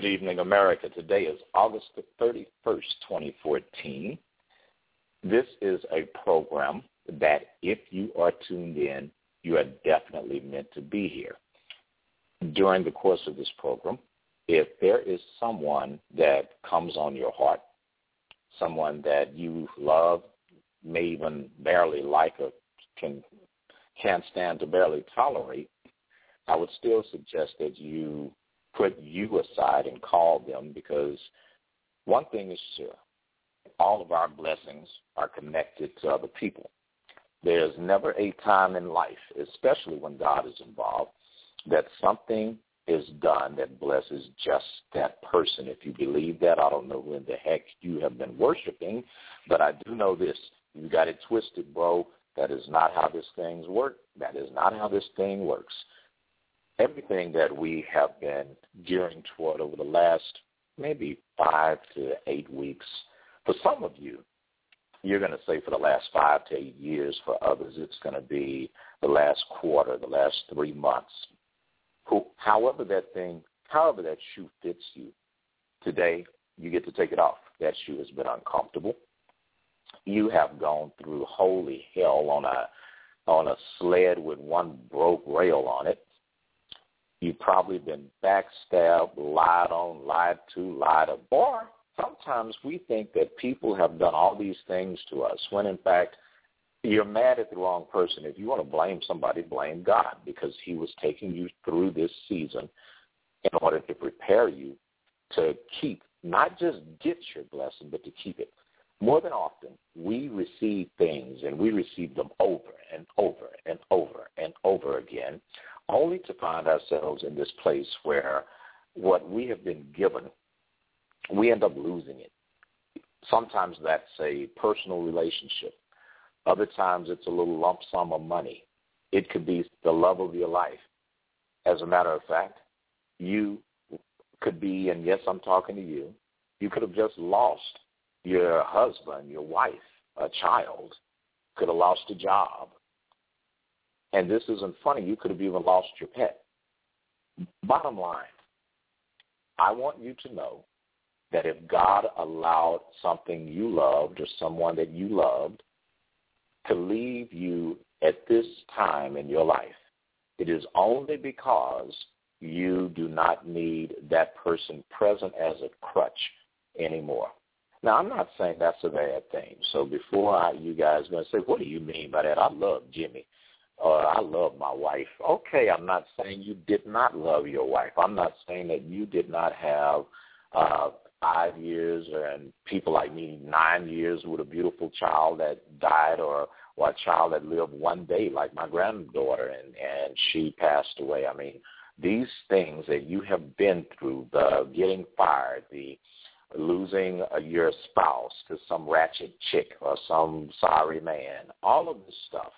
Good evening, America. Today is August the 31st, 2014. This is a program that if you are tuned in, you are definitely meant to be here. During the course of this program, if there is someone that comes on your heart, someone that you love, may even barely like or can can't stand to barely tolerate, I would still suggest that you put you aside and call them because one thing is sure, all of our blessings are connected to other people. There's never a time in life, especially when God is involved, that something is done that blesses just that person. If you believe that, I don't know who in the heck you have been worshiping, but I do know this. You got it twisted, bro. That is not how this thing works. That is not how this thing works everything that we have been gearing toward over the last maybe five to eight weeks. For some of you, you're going to say for the last five to eight years. For others, it's going to be the last quarter, the last three months. Who, however that thing, however that shoe fits you, today you get to take it off. That shoe has been uncomfortable. You have gone through holy hell on a on a sled with one broke rail on it. You've probably been backstabbed, lied on, lied to, lied of. Or sometimes we think that people have done all these things to us when in fact you're mad at the wrong person. If you want to blame somebody, blame God because he was taking you through this season in order to prepare you to keep, not just get your blessing, but to keep it. More than often, we receive things and we receive them over and over and over and over again only to find ourselves in this place where what we have been given, we end up losing it. Sometimes that's a personal relationship. Other times it's a little lump sum of money. It could be the love of your life. As a matter of fact, you could be, and yes, I'm talking to you, you could have just lost your husband, your wife, a child, could have lost a job, and this isn't funny, you could have even lost your pet. Bottom line, I want you to know that if God allowed something you loved or someone that you loved to leave you at this time in your life, it is only because you do not need that person present as a crutch anymore. Now, I'm not saying that's a bad thing. So before I, you guys are going to say, what do you mean by that? I love Jimmy uh, I love my wife. Okay, I'm not saying you did not love your wife. I'm not saying that you did not have uh, five years and people like me nine years with a beautiful child that died or or a child that lived one day like my granddaughter and and she passed away. I mean, these things that you have been through, the getting fired, the losing your spouse to some ratchet chick or some sorry man, all of this stuff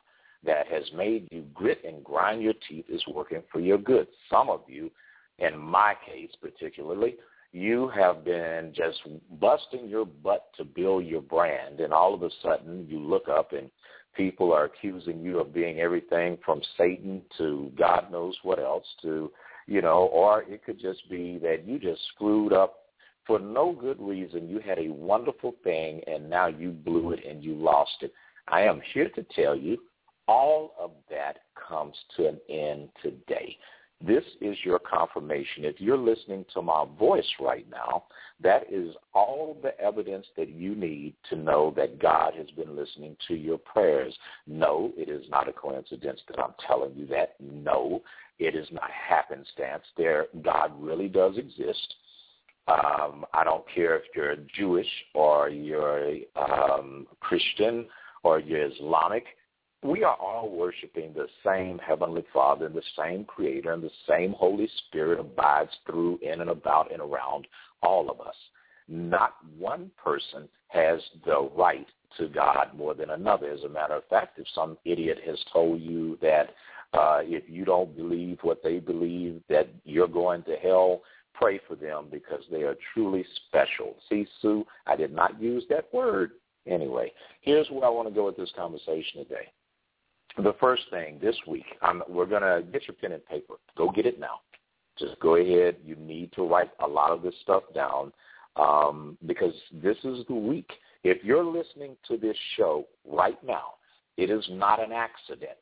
that has made you grit and grind your teeth is working for your good. Some of you, in my case particularly, you have been just busting your butt to build your brand, and all of a sudden you look up and people are accusing you of being everything from Satan to God knows what else to, you know, or it could just be that you just screwed up for no good reason. You had a wonderful thing and now you blew it and you lost it. I am here to tell you all of that comes to an end today. This is your confirmation. If you're listening to my voice right now, that is all the evidence that you need to know that God has been listening to your prayers. No, it is not a coincidence that I'm telling you that. No, it is not happenstance. There, God really does exist. Um, I don't care if you're Jewish or you're um, Christian or you're Islamic. We are all worshiping the same Heavenly Father and the same Creator and the same Holy Spirit abides through, in and about, and around all of us. Not one person has the right to God more than another. As a matter of fact, if some idiot has told you that uh, if you don't believe what they believe, that you're going to hell, pray for them because they are truly special. See, Sue, I did not use that word. Anyway, here's where I want to go with this conversation today. The first thing this week, I'm, we're going to get your pen and paper. Go get it now. Just go ahead. You need to write a lot of this stuff down um, because this is the week. If you're listening to this show right now, it is not an accident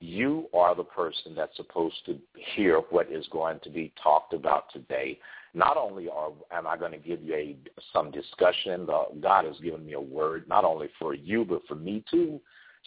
you are the person that's supposed to hear what is going to be talked about today. Not only are, am I going to give you a, some discussion, the, God has given me a word, not only for you, but for me too.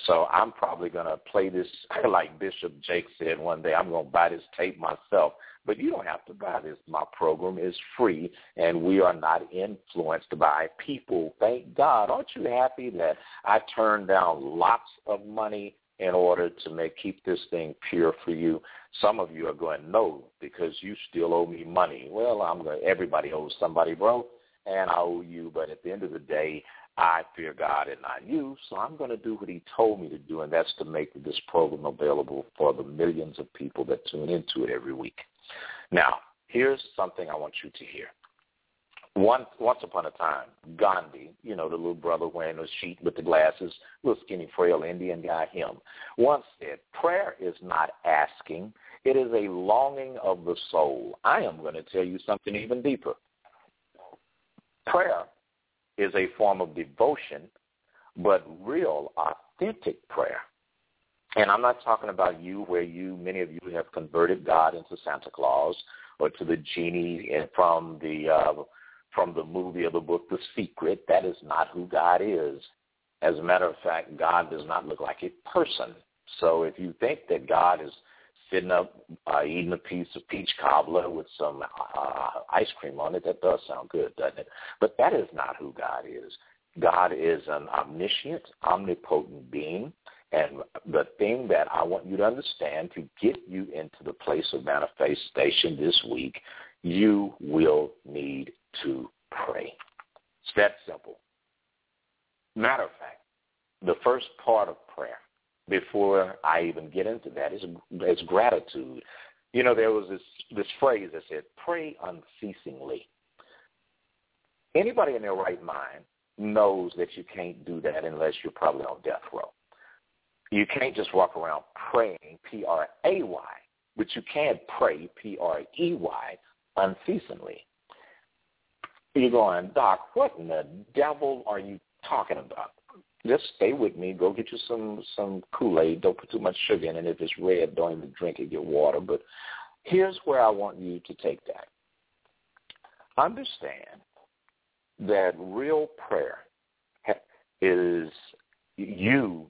So I'm probably going to play this like Bishop Jake said one day. I'm going to buy this tape myself. But you don't have to buy this. My program is free, and we are not influenced by people. Thank God. Aren't you happy that I turned down lots of money in order to make keep this thing pure for you. Some of you are going, no, because you still owe me money. Well, I'm going. Everybody owes somebody, bro, and I owe you. But at the end of the day, I fear God and not you, so I'm going to do what He told me to do, and that's to make this program available for the millions of people that tune into it every week. Now, here's something I want you to hear. Once, once upon a time, Gandhi, you know, the little brother wearing the sheet with the glasses, little skinny, frail Indian guy, him, once said, prayer is not asking. It is a longing of the soul. I am going to tell you something even deeper. Prayer is a form of devotion, but real, authentic prayer. And I'm not talking about you where you, many of you have converted God into Santa Claus or to the genie from the uh, from the movie or the book The Secret. That is not who God is. As a matter of fact, God does not look like a person. So if you think that God is sitting up uh, eating a piece of peach cobbler with some uh, ice cream on it, that does sound good, doesn't it? But that is not who God is. God is an omniscient, omnipotent being. And the thing that I want you to understand to get you into the place of manifestation this week, you will need to pray. It's that simple. Matter of fact, the first part of prayer, before I even get into that, is, is gratitude. You know, there was this, this phrase that said, pray unceasingly. Anybody in their right mind knows that you can't do that unless you're probably on death row. You can't just walk around praying, P-R-A-Y, but you can pray, P-R-E-Y, unceasingly. You're going, Doc, what in the devil are you talking about? Just stay with me. Go get you some some Kool-Aid. Don't put too much sugar in it. If it's red, don't even drink it. Get water. But here's where I want you to take that. Understand that real prayer is you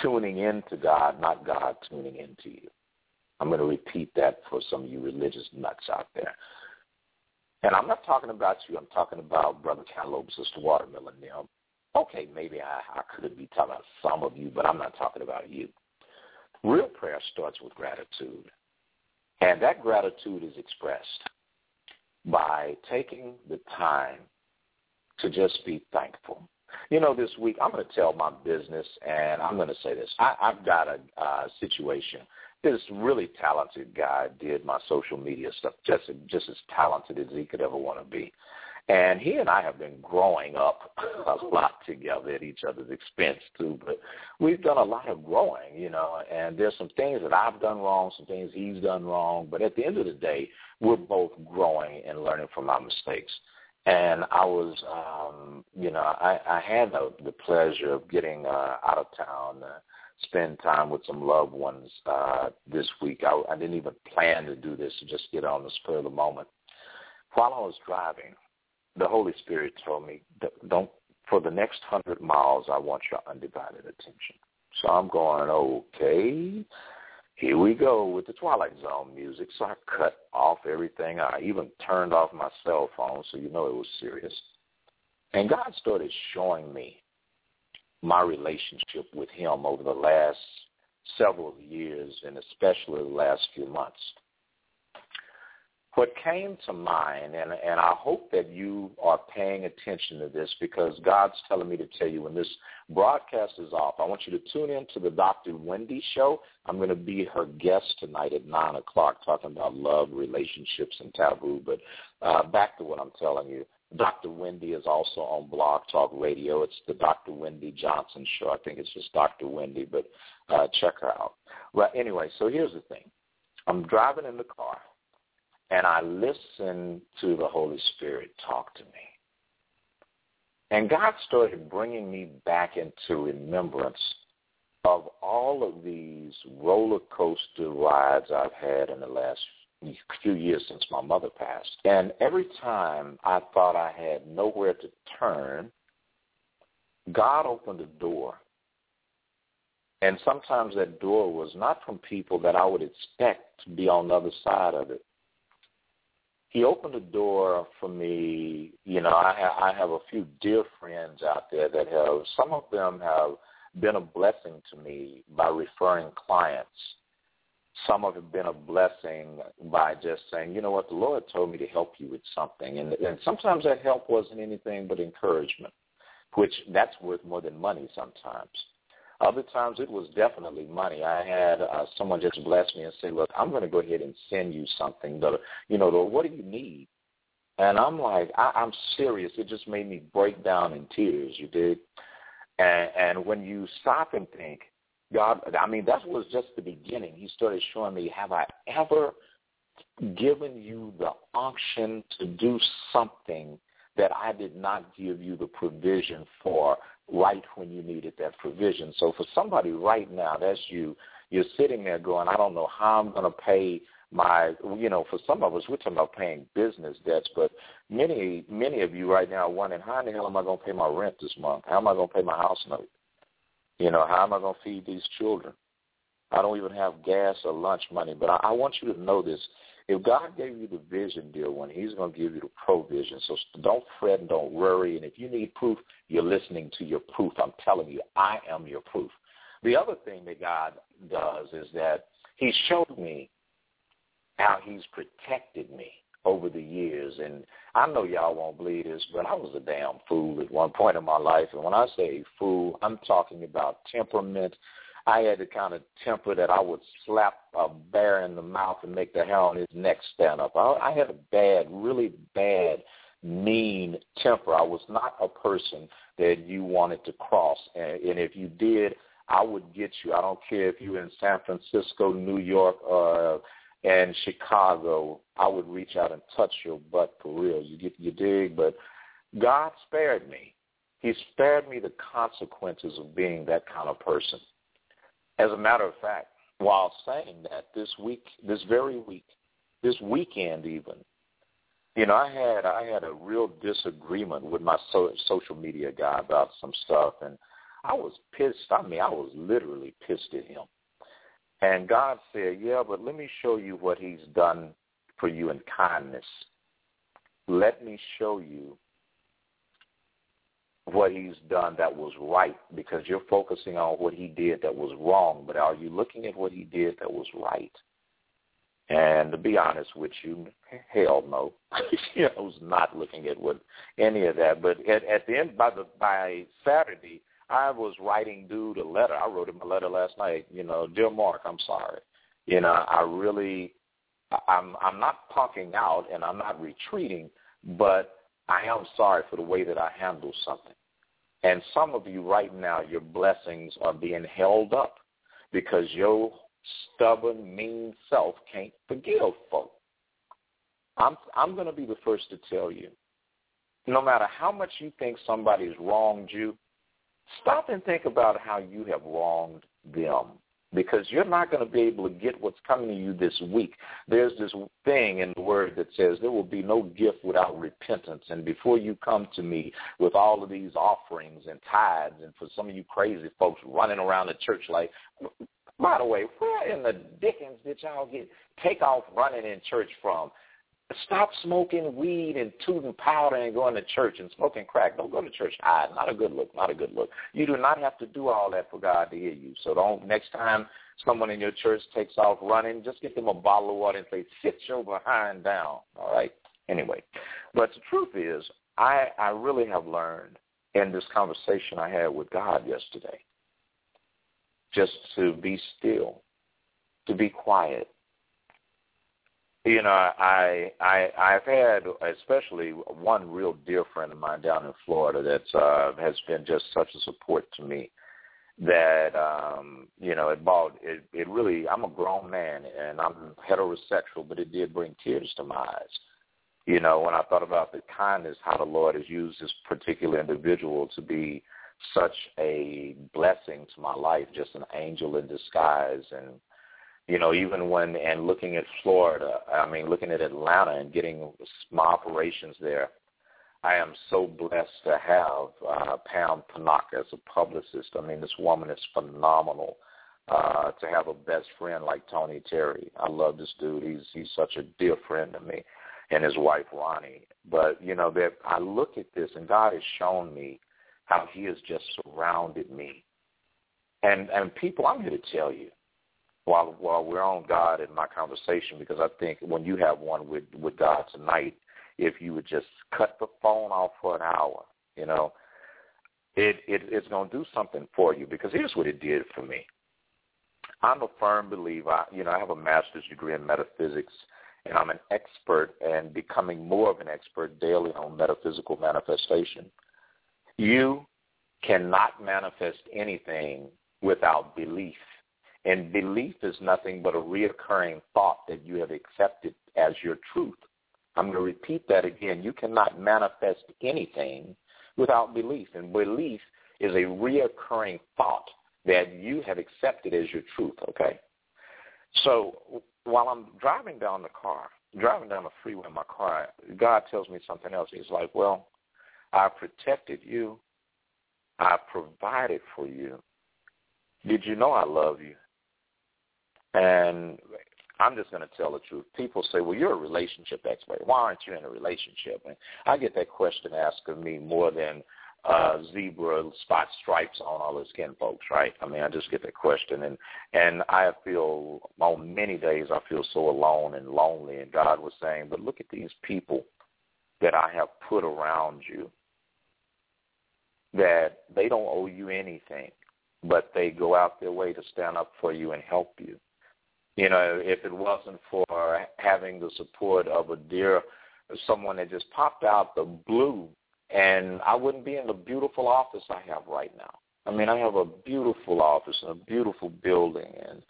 tuning into God, not God tuning into you. I'm going to repeat that for some of you religious nuts out there. And I'm not talking about you. I'm talking about Brother Cantaloupe, Sister Watermelon. Now, okay, maybe I, I could be talking about some of you, but I'm not talking about you. Real prayer starts with gratitude. And that gratitude is expressed by taking the time to just be thankful. You know, this week I'm going to tell my business, and I'm going to say this. I, I've got a uh, situation this really talented guy did my social media stuff just just as talented as he could ever want to be. And he and I have been growing up a lot together at each other's expense too. But we've done a lot of growing, you know, and there's some things that I've done wrong, some things he's done wrong. But at the end of the day, we're both growing and learning from our mistakes. And I was, um, you know, I, I had the, the pleasure of getting uh, out of town uh, spend time with some loved ones uh, this week. I, I didn't even plan to do this, to just get on the spur of the moment. While I was driving, the Holy Spirit told me, don't, for the next hundred miles, I want your undivided attention. So I'm going, okay. here we go with the Twilight Zone music. So I cut off everything. I even turned off my cell phone so you know it was serious. And God started showing me my relationship with him over the last several years and especially the last few months. What came to mind, and, and I hope that you are paying attention to this because God's telling me to tell you when this broadcast is off, I want you to tune in to the Dr. Wendy show. I'm going to be her guest tonight at 9 o'clock talking about love, relationships, and taboo. But uh, back to what I'm telling you. Dr. Wendy is also on Blog Talk Radio. It's the Dr. Wendy Johnson show. I think it's just Dr. Wendy, but uh, check her out. Well, anyway, so here's the thing. I'm driving in the car and I listen to the Holy Spirit talk to me. And God started bringing me back into remembrance of all of these roller coaster rides I've had in the last few years since my mother passed. And every time I thought I had nowhere to turn, God opened a door. And sometimes that door was not from people that I would expect to be on the other side of it he opened the door for me. You know, I, I have a few dear friends out there that have, some of them have been a blessing to me by referring clients. Some have been a blessing by just saying, you know what, the Lord told me to help you with something. And, and sometimes that help wasn't anything but encouragement, which that's worth more than money sometimes. Other times it was definitely money. I had uh, someone just bless me and say, "Look, I'm going to go ahead and send you something. But you know, the, what do you need?" And I'm like, I, I'm serious. It just made me break down in tears. You did. And, and when you stop and think, God, I mean, that was just the beginning. He started showing me, have I ever given you the unction to do something that I did not give you the provision for right when you needed that provision. So for somebody right now, that's you, you're sitting there going, I don't know how I'm going to pay my, you know, for some of us, we're talking about paying business debts, but many, many of you right now are wondering, how in the hell am I going to pay my rent this month? How am I going to pay my house note? You know, how am I going to feed these children? I don't even have gas or lunch money, but I, I want you to know this. If God gave you the vision, dear one, he's going to give you the provision. So don't fret and don't worry. And if you need proof, you're listening to your proof. I'm telling you, I am your proof. The other thing that God does is that he showed me how he's protected me over the years. And I know y'all won't believe this, but I was a damn fool at one point in my life. And when I say fool, I'm talking about temperament I had the kind of temper that I would slap a bear in the mouth and make the hair on his neck stand up. I, I had a bad, really bad, mean temper. I was not a person that you wanted to cross. And, and if you did, I would get you. I don't care if you were in San Francisco, New York, uh, and Chicago. I would reach out and touch your butt for real. You get you dig, but God spared me. He spared me the consequences of being that kind of person. As a matter of fact, while saying that this week, this very week, this weekend even, you know, I had I had a real disagreement with my so, social media guy about some stuff, and I was pissed. I mean, I was literally pissed at him. And God said, "Yeah, but let me show you what He's done for you in kindness. Let me show you what he's done that was right because you're focusing on what he did that was wrong, but are you looking at what he did that was right? And to be honest with you, hell no. I was not looking at what any of that. But at, at the end, by the by Saturday, I was writing dude a letter. I wrote him a letter last night. You know, dear Mark, I'm sorry. You know, I really, I'm I'm not punking out and I'm not retreating, but I am sorry for the way that I handled something. And some of you right now, your blessings are being held up because your stubborn, mean self can't forgive folk. I'm I'm going to be the first to tell you. No matter how much you think somebody's wronged you, stop and think about how you have wronged them because you're not going to be able to get what's coming to you this week. There's this thing in the word that says there will be no gift without repentance. And before you come to me with all of these offerings and tithes, and for some of you crazy folks running around the church like, By the way, where in the dickens did y'all get take off running in church from? Stop smoking weed and tooting powder and going to church and smoking crack. Don't go to church high. Not a good look. Not a good look. You do not have to do all that for God to hear you. So don't next time someone in your church takes off running, just get them a bottle of water and say, sit your behind down. All right? Anyway. But the truth is, I, I really have learned in this conversation I had with God yesterday just to be still, to be quiet, you know, I I I've had especially one real dear friend of mine down in Florida that uh, has been just such a support to me that um you know it brought it it really I'm a grown man and I'm heterosexual but it did bring tears to my eyes. You know when I thought about the kindness how the Lord has used this particular individual to be such a blessing to my life just an angel in disguise and you know, even when and looking at Florida, I mean, looking at Atlanta and getting my operations there, I am so blessed to have uh, Pam Panak as a publicist. I mean, this woman is phenomenal. Uh, to have a best friend like Tony Terry, I love this dude. He's he's such a dear friend to me, and his wife Ronnie. But you know, that I look at this, and God has shown me how He has just surrounded me. And and people, I'm here to tell you, while while we're on God in my conversation because I think when you have one with with God tonight, if you would just cut the phone off for an hour, you know, it, it it's going to do something for you because here's what it did for me. I'm a firm believer. You know, I have a master's degree in metaphysics, and I'm an expert and becoming more of an expert daily on metaphysical manifestation. You cannot manifest anything without belief. And belief is nothing but a reoccurring thought that you have accepted as your truth. I'm going to repeat that again. You cannot manifest anything without belief. And belief is a reoccurring thought that you have accepted as your truth, okay? So while I'm driving down the car, driving down the freeway in my car, God tells me something else. He's like, well, I protected you. I provided for you. Did you know I love you? And I'm just going to tell the truth. People say, well, you're a relationship expert. Why aren't you in a relationship? And I get that question asked of me more than uh, zebra spot stripes on all the skin folks, right? I mean, I just get that question. And, and I feel on many days I feel so alone and lonely. And God was saying, but look at these people that I have put around you that they don't owe you anything, but they go out their way to stand up for you and help you you know, if it wasn't for having the support of a dear someone that just popped out the blue and I wouldn't be in the beautiful office I have right now. I mean, I have a beautiful office and a beautiful building and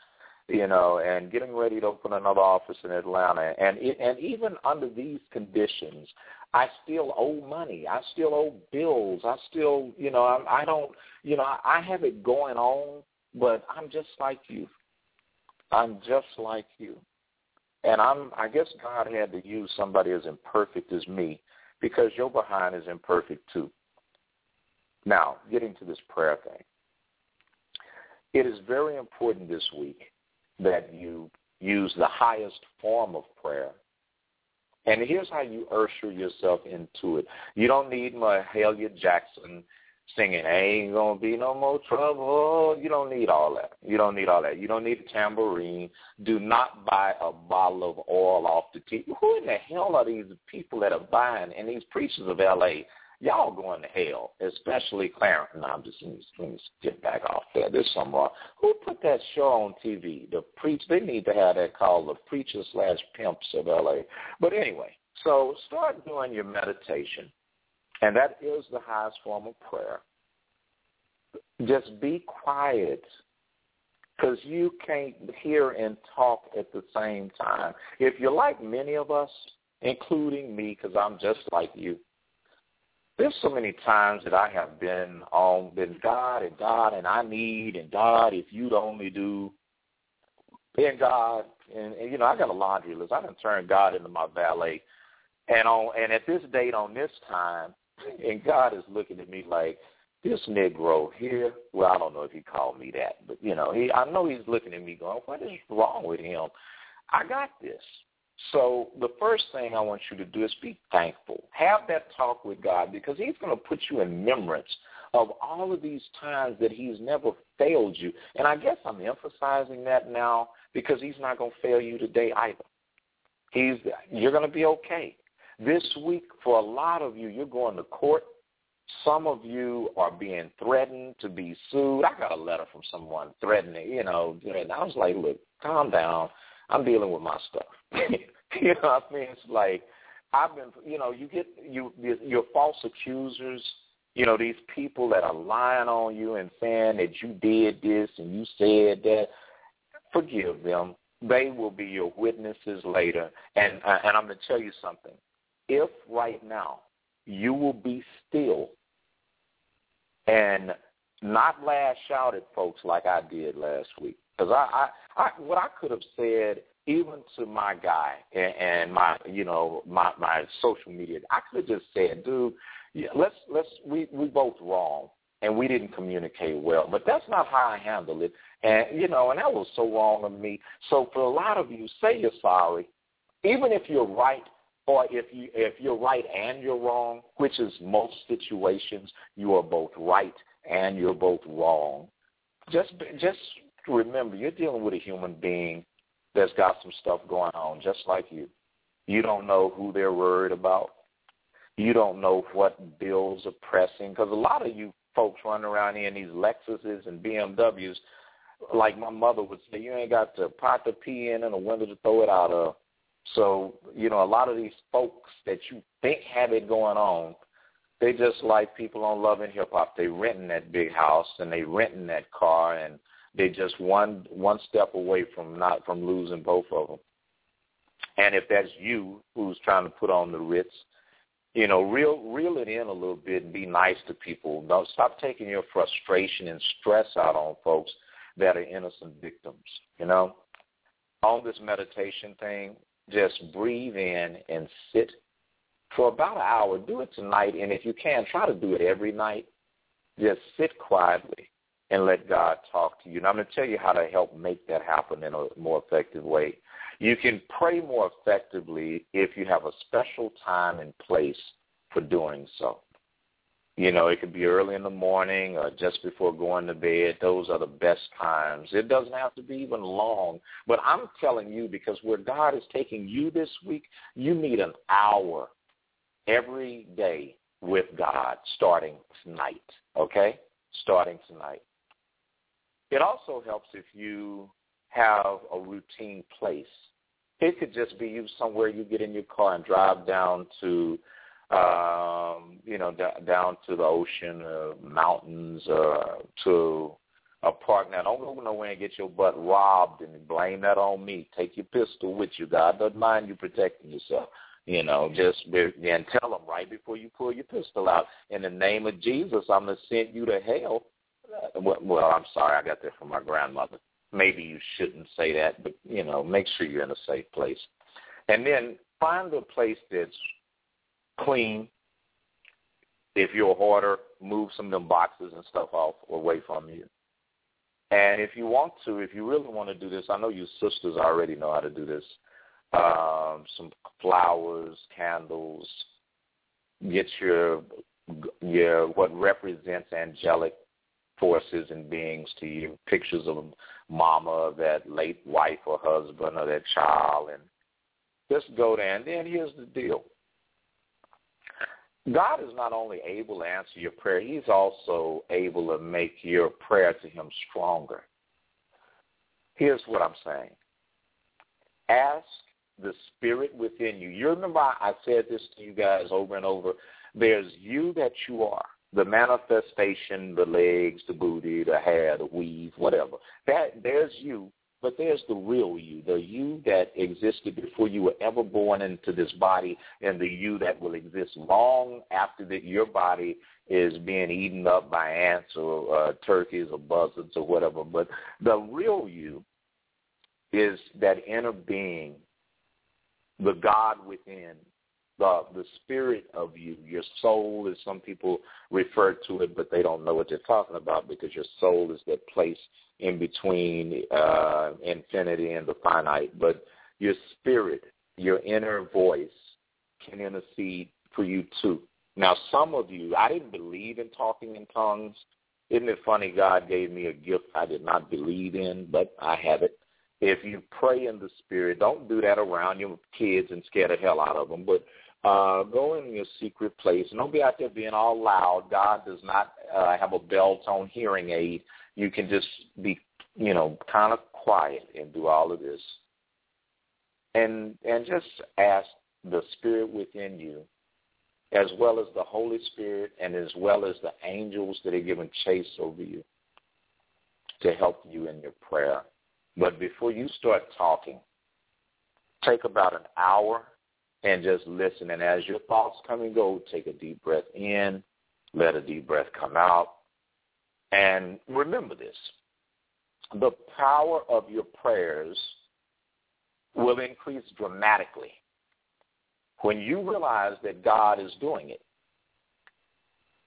you know, and getting ready to open another office in Atlanta. And it, and even under these conditions, I still owe money. I still owe bills. I still, you know, I, I don't, you know, I have it going on, but I'm just like you. I'm just like you. And I'm I guess God had to use somebody as imperfect as me because your behind is imperfect too. Now, getting to this prayer thing. It is very important this week that you use the highest form of prayer. And here's how you usher yourself into it. You don't need Mahalia Jackson singing, ain't gonna be no more trouble. You don't need all that. You don't need all that. You don't need a tambourine. Do not buy a bottle of oil off the TV. Who in the hell are these people that are buying? And these preachers of L.A., y'all going to hell, especially Clarence. No, I'm just let me get back off there. There's some wrong. Who put that show on TV? The preach. They need to have that called the preacher slash pimps of L.A. But anyway, so start doing your meditation and that is the highest form of prayer. Just be quiet because you can't hear and talk at the same time. If you're like many of us, including me, because I'm just like you, there's so many times that I have been on been God and God and I need and God if you'd only do and God and, and you know I got a laundry list. I done turned God into my valet, and on and at this date on this time, and God is looking at me like, this Negro here, well, I don't know if he called me that, but you know, he I know he's looking at me going, What is wrong with him? I got this. So the first thing I want you to do is be thankful. Have that talk with God because he's going to put you in remembrance of all of these times that he's never failed you. And I guess I'm emphasizing that now because he's not going to fail you today either. He's you're going to be okay. This week for a lot of you, you're going to court some of you are being threatened to be sued. I got a letter from someone threatening, you know, and I was like, look, calm down. I'm dealing with my stuff. you know what I mean? It's like I've been, you know, you get you your false accusers. You know, these people that are lying on you and saying that you did this and you said that. Forgive them. They will be your witnesses later. And uh, and I'm going to tell you something. If right now you will be still and not lash out at folks like I did last week. Because I, I, I, what I could have said, even to my guy and, and my, you know, my my social media, I could have just said, dude, yeah, let's let's we we both wrong and we didn't communicate well. But that's not how I handle it, and you know, and that was so wrong of me. So for a lot of you, say you're sorry, even if you're right or if you if you're right and you're wrong, which is most situations, you are both right and you're both wrong. Just just remember, you're dealing with a human being that's got some stuff going on, just like you. You don't know who they're worried about. You don't know what bills are pressing because a lot of you folks running around here in these Lexuses and BMWs, like my mother would say, you ain't got to pot to pee in and a window to throw it out of. So, you know, a lot of these folks that you think have it going on, they just like people on Love and Hip Hop. They renting that big house and they renting that car and they just one one step away from not from losing both of them. And if that's you who's trying to put on the Ritz, you know, reel reel it in a little bit and be nice to people. Don't stop taking your frustration and stress out on folks that are innocent victims. You know, on this meditation thing, just breathe in and sit for about an hour. Do it tonight, and if you can, try to do it every night. Just sit quietly and let God talk to you. And I'm going to tell you how to help make that happen in a more effective way. You can pray more effectively if you have a special time and place for doing so. You know, it could be early in the morning or just before going to bed. Those are the best times. It doesn't have to be even long. But I'm telling you, because where God is taking you this week, you need an hour every day with God starting tonight, okay? Starting tonight. It also helps if you have a routine place. It could just be you somewhere you get in your car and drive down to um, you know, d- down to the ocean, uh, mountains, uh, to a park. Now, don't go nowhere and get your butt robbed and blame that on me. Take your pistol with you. God doesn't mind you protecting yourself. You know, just and tell them right before you pull your pistol out, in the name of Jesus, I'm gonna send you to hell. Uh, well, I'm sorry, I got that from my grandmother. Maybe you shouldn't say that, but you know, make sure you're in a safe place. And then find a place that's clean. If you're a hoarder, move some of them boxes and stuff off away from you. And if you want to, if you really want to do this, I know you sisters already know how to do this. Um, some flowers, candles. Get your your what represents angelic forces and beings to you. Pictures of mama, that late wife or husband, or that child, and just go there. And then here's the deal: God is not only able to answer your prayer, he's also able to make your prayer to him stronger. Here's what I'm saying. Ask the spirit within you. You remember I said this to you guys over and over. There's you that you are. The manifestation, the legs, the booty, the hair, the weave, whatever. That there's you but there's the real you, the you that existed before you were ever born into this body, and the you that will exist long after that your body is being eaten up by ants or uh, turkeys or buzzards or whatever. But the real you is that inner being, the God within the the spirit of you, your soul, as some people refer to it, but they don't know what they're talking about because your soul is that place in between uh, infinity and the finite. But your spirit, your inner voice, can intercede for you too. Now, some of you, I didn't believe in talking in tongues. Isn't it funny? God gave me a gift I did not believe in, but I have it. If you pray in the spirit, don't do that around your kids and scare the hell out of them. But uh, go in your secret place don't be out there being all loud. God does not uh, have a Beltone hearing aid. You can just be, you know, kind of quiet and do all of this. And and just ask the spirit within you, as well as the Holy Spirit and as well as the angels that are given chase over you to help you in your prayer. But before you start talking, take about an hour and just listen. And as your thoughts come and go, take a deep breath in, let a deep breath come out. And remember this. The power of your prayers will increase dramatically when you realize that God is doing it.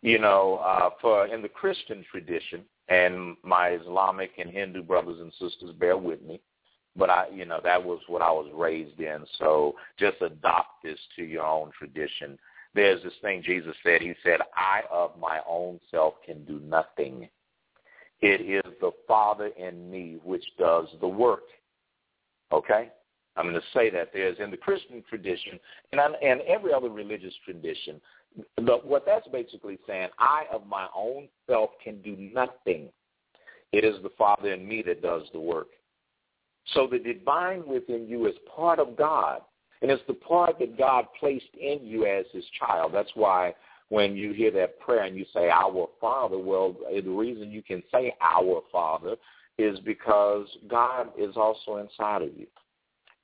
You know, uh, for in the Christian tradition, and my Islamic and Hindu brothers and sisters bear with me, but I, you know, that was what I was raised in. So just adopt this to your own tradition. There's this thing Jesus said. He said, I of my own self can do nothing. It is the Father in me which does the work. Okay? I'm going to say that there's in the Christian tradition and, I'm, and every other religious tradition, but what that's basically saying, I of my own self can do nothing. It is the Father in me that does the work. So the divine within you is part of God, and it's the part that God placed in you as his child. That's why when you hear that prayer and you say, Our Father, well, the reason you can say Our Father is because God is also inside of you.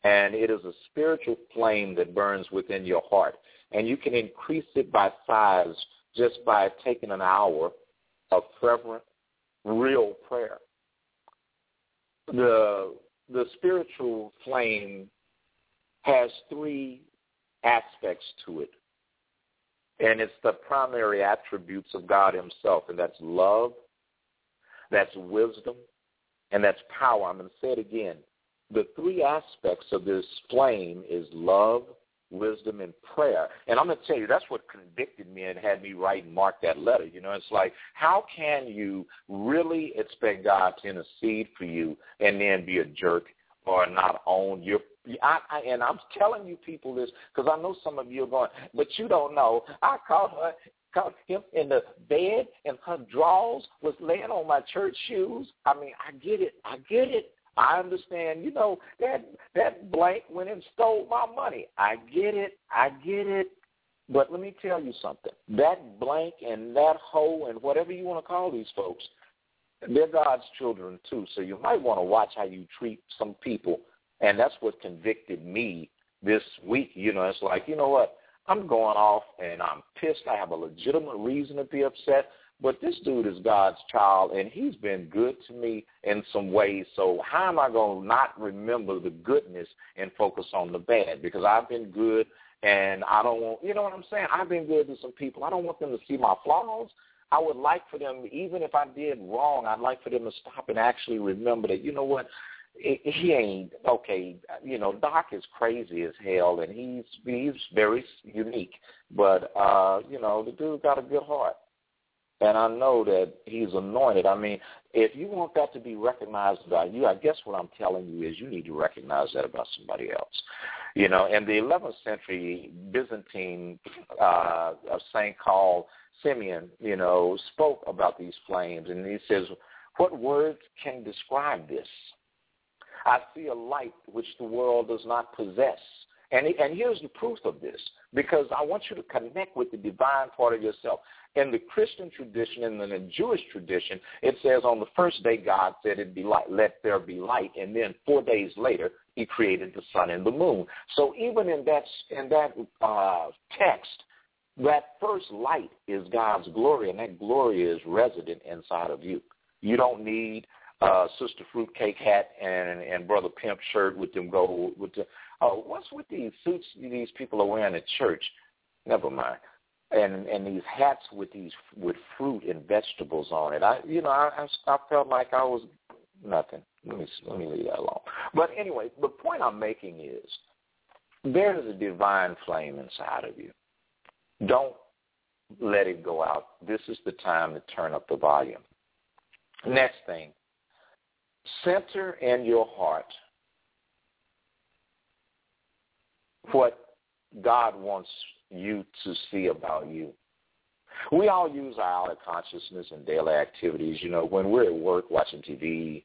And it is a spiritual flame that burns within your heart. And you can increase it by size just by taking an hour of fervent, real prayer. The the spiritual flame has three aspects to it. And it's the primary attributes of God himself, and that's love, that's wisdom, and that's power. I'm going to say it again. The three aspects of this flame is love, wisdom, and prayer. And I'm going to tell you, that's what convicted me and had me write and mark that letter. You know, it's like, how can you really expect God to intercede for you and then be a jerk or not own your I, I, and I'm telling you people this because I know some of you are going, but you don't know. I caught her, caught him in the bed, and her drawers was laying on my church shoes. I mean, I get it. I get it. I understand. You know that that blank went and stole my money. I get it. I get it. But let me tell you something. That blank and that hoe and whatever you want to call these folks, they're God's children too. So you might want to watch how you treat some people. And that's what convicted me this week. You know, it's like, you know what? I'm going off and I'm pissed. I have a legitimate reason to be upset. But this dude is God's child, and he's been good to me in some ways. So how am I going to not remember the goodness and focus on the bad? Because I've been good, and I don't want, you know what I'm saying? I've been good to some people. I don't want them to see my flaws. I would like for them, even if I did wrong, I'd like for them to stop and actually remember that, you know what, he ain't okay. You know, Doc is crazy as hell, and he's he's very unique. But uh, you know, the dude got a good heart, and I know that he's anointed. I mean, if you want that to be recognized by you, I guess what I'm telling you is you need to recognize that about somebody else. You know, in the 11th century, Byzantine uh, a saint called Simeon, you know, spoke about these flames, and he says, "What words can describe this? I see a light which the world does not possess." And, and here's the proof of this, because I want you to connect with the divine part of yourself. In the Christian tradition and in the Jewish tradition, it says on the first day God said it be light, let there be light, and then four days later He created the sun and the moon. So even in that in that uh, text, that first light is God's glory, and that glory is resident inside of you. You don't need uh, Sister Fruitcake hat and and Brother Pimp shirt with them gold with the oh, what's with these suits these people are wearing at church? Never mind. And and these hats with these with fruit and vegetables on it. I you know I I felt like I was nothing. Let me let me leave that alone. But anyway, the point I'm making is there is a divine flame inside of you. Don't let it go out. This is the time to turn up the volume. Next thing, center in your heart what God wants you to see about you. We all use our outer consciousness in daily activities. You know, when we're at work watching TV,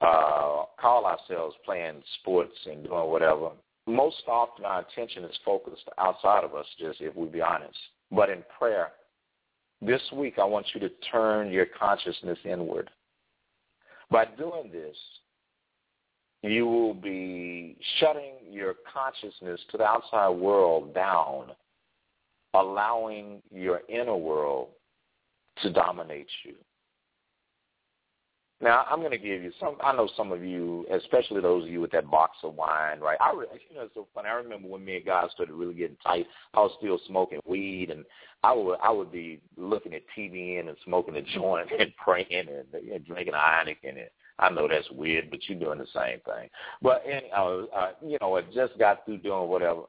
uh, call ourselves playing sports and doing whatever, most often our attention is focused outside of us, just if we be honest. But in prayer, this week I want you to turn your consciousness inward. By doing this, you will be shutting your consciousness to the outside world down, allowing your inner world to dominate you. Now, I'm going to give you some. I know some of you, especially those of you with that box of wine, right? I, you know, it's so funny. I remember when me and God started really getting tight. I was still smoking weed, and I would I would be looking at TV and smoking a joint and praying and, and drinking a Heineken and I know that's weird, but you're doing the same thing. But anyhow, uh, you know, I just got through doing whatever,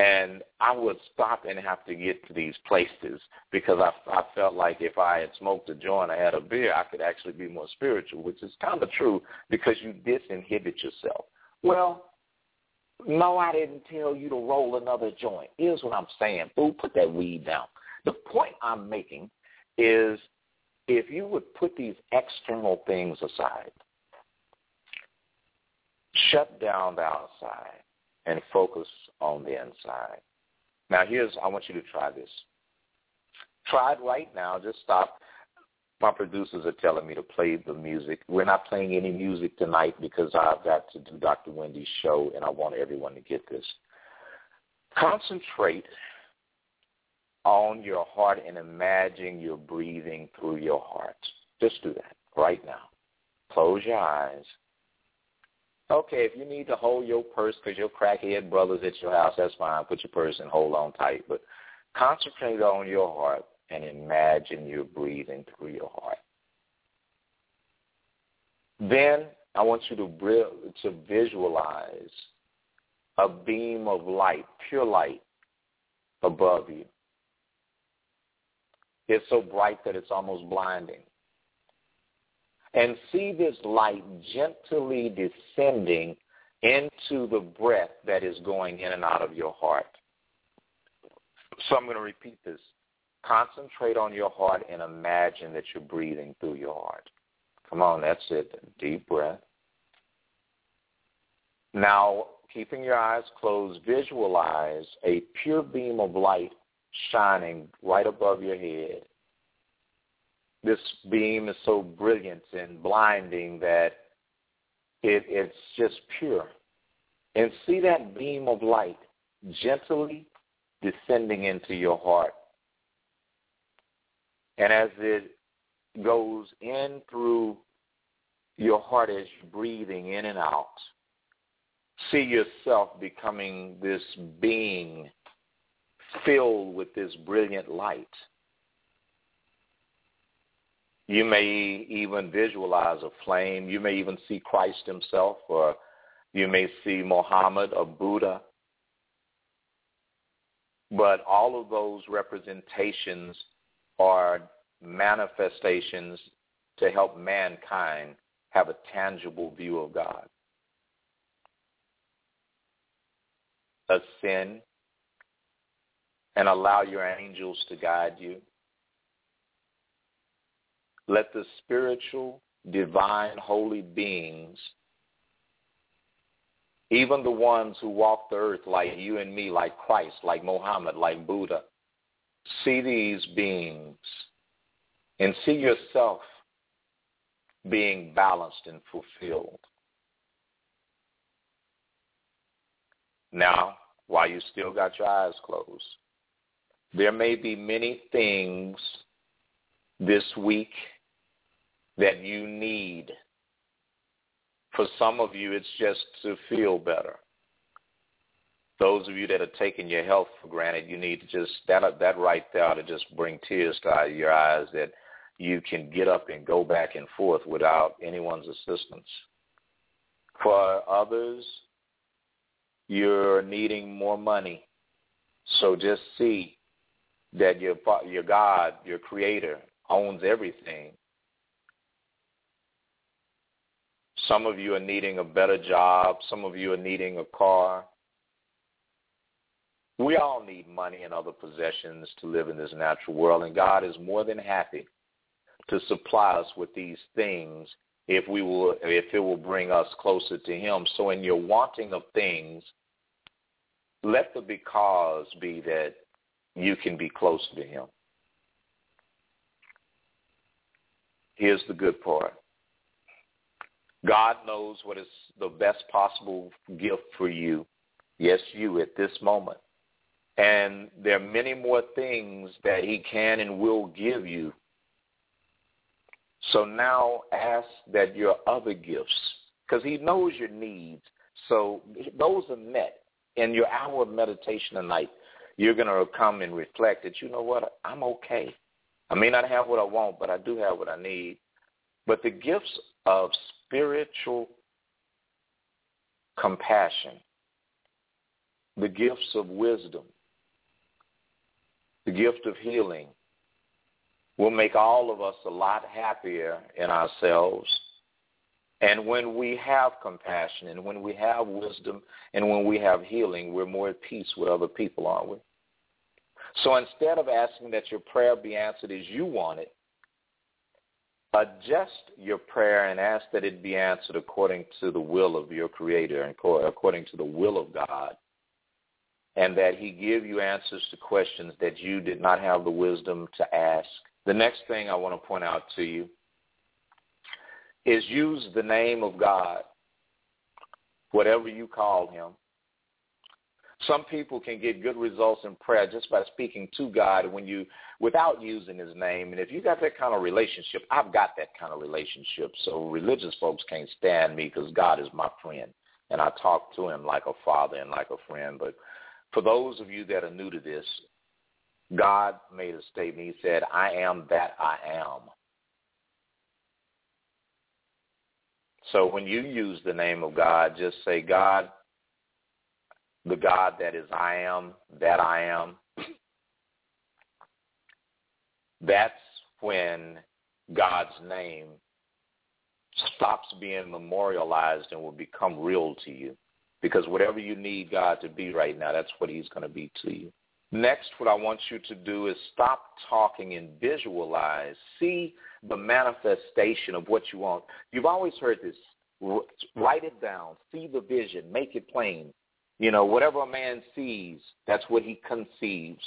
and I would stop and have to get to these places because I, I felt like if I had smoked a joint, I had a beer, I could actually be more spiritual, which is kind of true because you disinhibit yourself. Well, no, I didn't tell you to roll another joint. Here's what I'm saying. Boo, put that weed down. The point I'm making is if you would put these external things aside, shut down the outside and focus on the inside. Now here's, I want you to try this. Try it right now. Just stop. My producers are telling me to play the music. We're not playing any music tonight because I've got to do Dr. Wendy's show and I want everyone to get this. Concentrate on your heart and imagine you're breathing through your heart. Just do that right now. Close your eyes Okay, if you need to hold your purse because your crackhead brother's at your house, that's fine. Put your purse and hold on tight. But concentrate on your heart and imagine you're breathing through your heart. Then I want you to, to visualize a beam of light, pure light, above you. It's so bright that it's almost blinding and see this light gently descending into the breath that is going in and out of your heart. So I'm going to repeat this. Concentrate on your heart and imagine that you're breathing through your heart. Come on, that's it. Deep breath. Now, keeping your eyes closed, visualize a pure beam of light shining right above your head this beam is so brilliant and blinding that it, it's just pure. And see that beam of light gently descending into your heart. And as it goes in through your heart as you're breathing in and out, see yourself becoming this being filled with this brilliant light. You may even visualize a flame. You may even see Christ himself, or you may see Muhammad or Buddha. But all of those representations are manifestations to help mankind have a tangible view of God. Ascend and allow your angels to guide you. Let the spiritual, divine, holy beings, even the ones who walk the earth like you and me, like Christ, like Mohammed, like Buddha, see these beings and see yourself being balanced and fulfilled. Now, while you still got your eyes closed, there may be many things this week that you need. For some of you, it's just to feel better. Those of you that are taking your health for granted, you need to just that, that right there to just bring tears to your eyes that you can get up and go back and forth without anyone's assistance. For others, you're needing more money. So just see that your your God, your creator, owns everything. Some of you are needing a better job. Some of you are needing a car. We all need money and other possessions to live in this natural world, and God is more than happy to supply us with these things if we will if it will bring us closer to him. So in your wanting of things, let the because be that you can be closer to him. Here's the good part. God knows what is the best possible gift for you. Yes, you at this moment. And there are many more things that he can and will give you. So now ask that your other gifts, because he knows your needs, so those are met. In your hour of meditation tonight, you're going to come and reflect that, you know what, I'm okay. I may not have what I want, but I do have what I need. But the gifts of spiritual compassion, the gifts of wisdom, the gift of healing will make all of us a lot happier in ourselves. And when we have compassion and when we have wisdom and when we have healing, we're more at peace with other people, aren't we? So instead of asking that your prayer be answered as you want it, adjust your prayer and ask that it be answered according to the will of your Creator and according to the will of God and that he give you answers to questions that you did not have the wisdom to ask. The next thing I want to point out to you is use the name of God, whatever you call him. Some people can get good results in prayer just by speaking to God when you without using his name. And if you got that kind of relationship, I've got that kind of relationship. So religious folks can't stand me because God is my friend. And I talk to him like a father and like a friend. But for those of you that are new to this, God made a statement. He said, I am that I am. So when you use the name of God, just say, God, the God that is I am, that I am. That's when God's name stops being memorialized and will become real to you. Because whatever you need God to be right now, that's what he's going to be to you. Next, what I want you to do is stop talking and visualize. See the manifestation of what you want. You've always heard this. Write it down. See the vision. Make it plain. You know, whatever a man sees, that's what he conceives.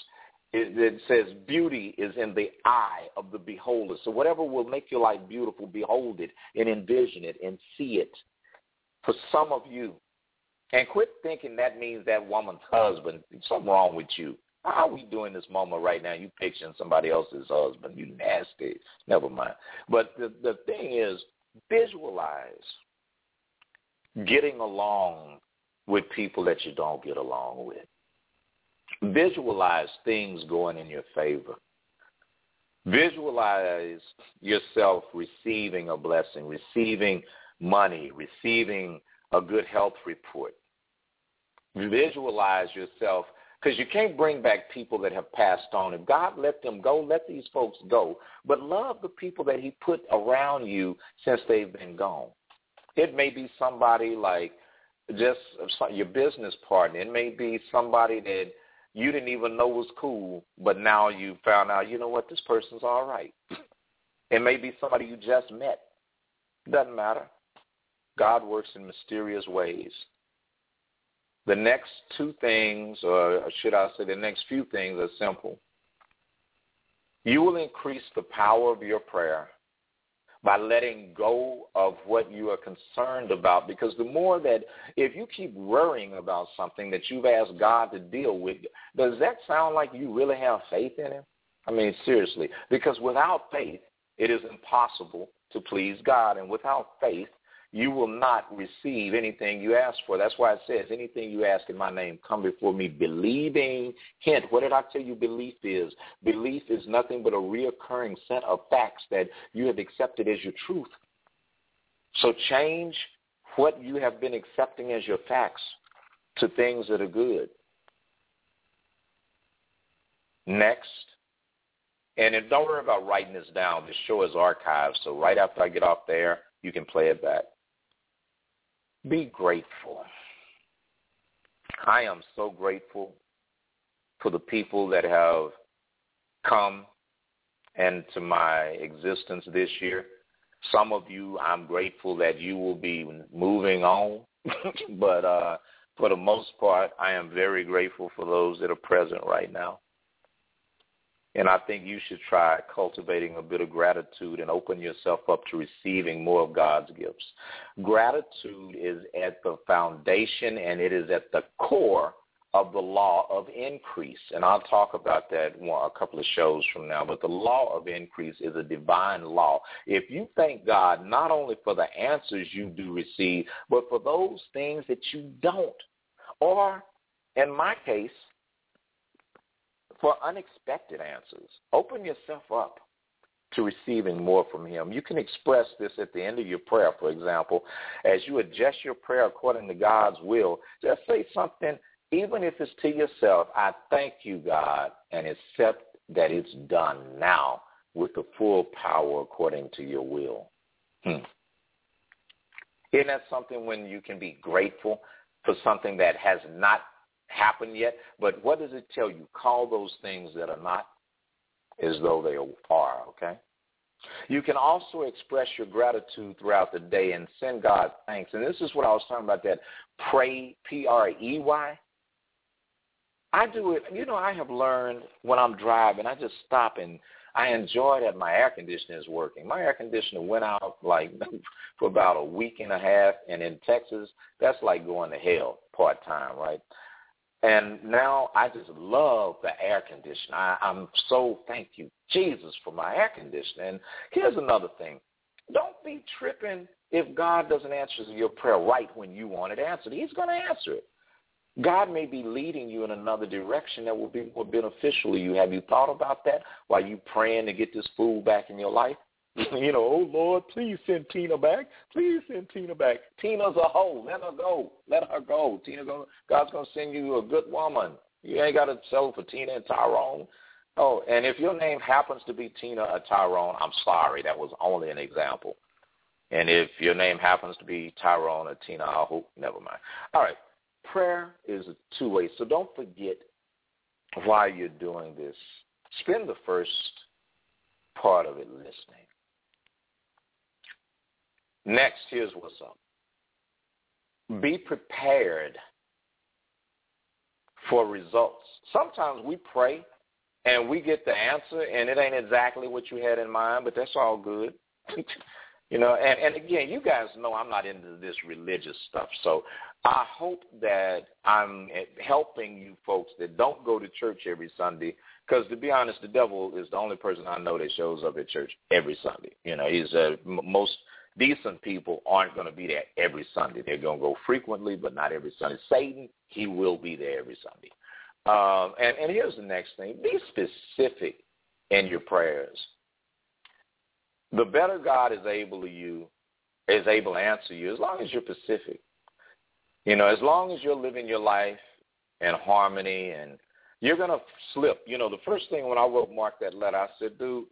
It, it says beauty is in the eye of the beholder. So whatever will make your life beautiful, behold it and envision it and see it. For some of you, and quit thinking that means that woman's husband. Something wrong with you. How are we doing this moment right now? You picturing somebody else's husband. You nasty. Never mind. But the, the thing is, visualize getting along with people that you don't get along with. Visualize things going in your favor. Visualize yourself receiving a blessing, receiving money, receiving a good health report, visualize yourself because you can't bring back people that have passed on. If God let them go, let these folks go. But love the people that he put around you since they've been gone. It may be somebody like just your business partner. It may be somebody that you didn't even know was cool, but now you found out, you know what, this person's all right. It may be somebody you just met. Doesn't matter. God works in mysterious ways. The next two things, or should I say the next few things are simple. You will increase the power of your prayer by letting go of what you are concerned about because the more that if you keep worrying about something that you've asked God to deal with, does that sound like you really have faith in him? I mean, seriously, because without faith, it is impossible to please God. And without faith, you will not receive anything you ask for. That's why it says, anything you ask in my name, come before me believing. Hint, what did I tell you belief is? Belief is nothing but a reoccurring set of facts that you have accepted as your truth. So change what you have been accepting as your facts to things that are good. Next, and don't worry about writing this down. This show is archived, so right after I get off there, you can play it back. Be grateful. I am so grateful for the people that have come into my existence this year. Some of you, I'm grateful that you will be moving on, but uh, for the most part, I am very grateful for those that are present right now. And I think you should try cultivating a bit of gratitude and open yourself up to receiving more of God's gifts. Gratitude is at the foundation and it is at the core of the law of increase. And I'll talk about that a couple of shows from now. But the law of increase is a divine law. If you thank God not only for the answers you do receive, but for those things that you don't, or in my case, for unexpected answers. Open yourself up to receiving more from him. You can express this at the end of your prayer, for example. As you adjust your prayer according to God's will, just say something, even if it's to yourself, I thank you, God, and accept that it's done now with the full power according to your will. Hmm. Isn't that something when you can be grateful for something that has not happened yet. But what does it tell you? Call those things that are not as though they are, okay? You can also express your gratitude throughout the day and send God thanks. And this is what I was talking about that pray, P-R-E-Y. I do it, you know, I have learned when I'm driving, I just stop and I enjoy that my air conditioner is working. My air conditioner went out like for about a week and a half, and in Texas, that's like going to hell part time, right? And now I just love the air conditioner. I, I'm so thank you, Jesus, for my air conditioner. And here's another thing. Don't be tripping if God doesn't answer your prayer right when you want it answered. He's going to answer it. God may be leading you in another direction that will be more beneficial to you. Have you thought about that while you praying to get this food back in your life? you know, oh Lord, please send Tina back. Please send Tina back. Tina's a hoe. Let her go. Let her go. Tina, go. God's gonna send you a good woman. You ain't got to settle for Tina and Tyrone. Oh, and if your name happens to be Tina or Tyrone, I'm sorry. That was only an example. And if your name happens to be Tyrone or Tina, I hope never mind. All right. Prayer is a two way. So don't forget why you're doing this. Spend the first part of it listening. Next, here's what's up. Be prepared for results. Sometimes we pray and we get the answer and it ain't exactly what you had in mind, but that's all good. you know, and, and again, you guys know I'm not into this religious stuff. So I hope that I'm helping you folks that don't go to church every Sunday because to be honest, the devil is the only person I know that shows up at church every Sunday. You know, he's uh, most decent people aren't going to be there every Sunday. They're going to go frequently, but not every Sunday. Satan, he will be there every Sunday. Um, and, and here's the next thing. Be specific in your prayers. The better God is able to you, is able to answer you as long as you're specific. You know, as long as you're living your life in harmony and you're going to slip. You know, the first thing when I wrote Mark that letter, I said, dude,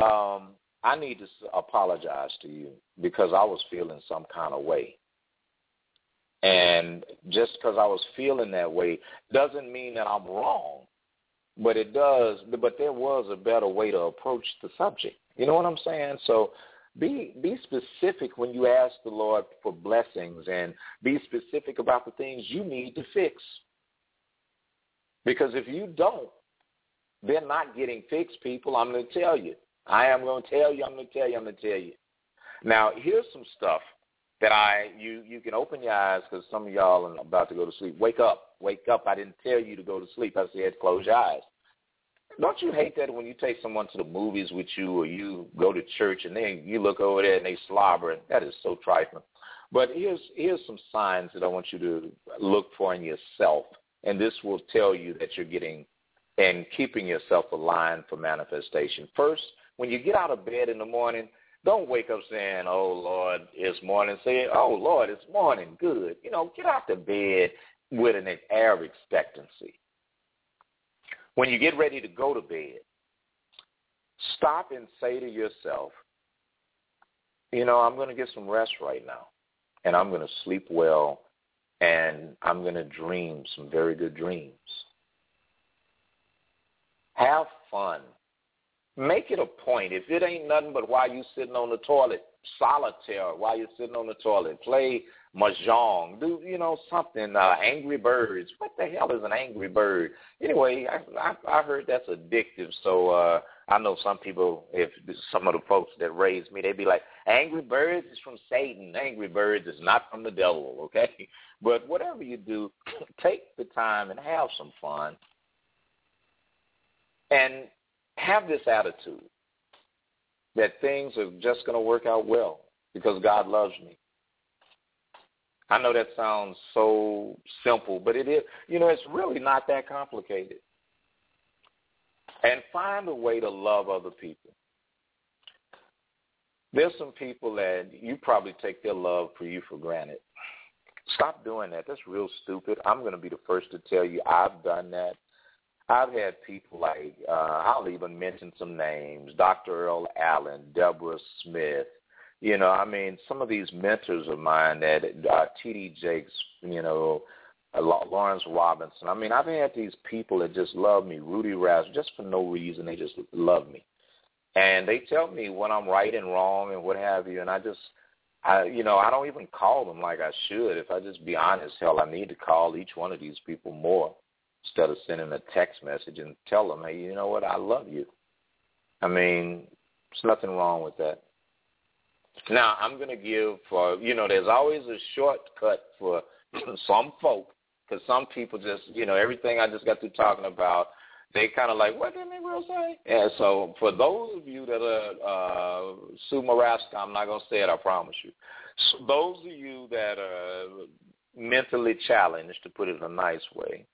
um, I need to apologize to you because I was feeling some kind of way. And just because I was feeling that way doesn't mean that I'm wrong, but it does. But there was a better way to approach the subject. You know what I'm saying? So be be specific when you ask the Lord for blessings, and be specific about the things you need to fix. Because if you don't, they're not getting fixed, people. I'm going to tell you. I am going to tell you, I'm going to tell you, I'm going to tell you. Now, here's some stuff that I you you can open your eyes because some of y'all are about to go to sleep. Wake up, wake up! I didn't tell you to go to sleep. I said close your eyes. Don't you hate that when you take someone to the movies with you, or you go to church and then you look over there and they slobber? That is so trifling. But here's here's some signs that I want you to look for in yourself, and this will tell you that you're getting and keeping yourself aligned for manifestation. First, when you get out of bed in the morning, don't wake up saying, "Oh Lord, it's morning." Say, "Oh Lord, it's morning." Good. You know, get out of bed with an air of expectancy. When you get ready to go to bed, stop and say to yourself, "You know, I'm going to get some rest right now, and I'm going to sleep well, and I'm going to dream some very good dreams." Have fun make it a point. If it ain't nothing but while you sitting on the toilet, solitaire while you're sitting on the toilet, play mahjong, do you know something? Uh, Angry Birds. What the hell is an Angry Bird? Anyway, I, I, I heard that's addictive. So uh, I know some people, if some of the folks that raised me, they'd be like, Angry Birds is from Satan. Angry Birds is not from the devil. Okay, but whatever you do, take the time and have some fun. And have this attitude that things are just going to work out well because God loves me. I know that sounds so simple, but it is, you know, it's really not that complicated. And find a way to love other people. There's some people that you probably take their love for you for granted. Stop doing that. That's real stupid. I'm going to be the first to tell you I've done that. I've had people like uh, I'll even mention some names: Dr. Earl Allen, Deborah Smith. You know, I mean, some of these mentors of mine that uh, T.D. Jakes, you know, uh, Lawrence Robinson. I mean, I've had these people that just love me, Rudy Raz, just for no reason. They just love me, and they tell me when I'm right and wrong and what have you. And I just, I, you know, I don't even call them like I should. If I just be honest, hell, I need to call each one of these people more instead of sending a text message and tell them, hey, you know what, I love you. I mean, there's nothing wrong with that. Now, I'm going to give for, you know, there's always a shortcut for some folk because some people just, you know, everything I just got through talking about, they kind of like, what did Negro say? And so for those of you that are uh, Sue Maraska, I'm not going to say it, I promise you. So those of you that are mentally challenged, to put it in a nice way,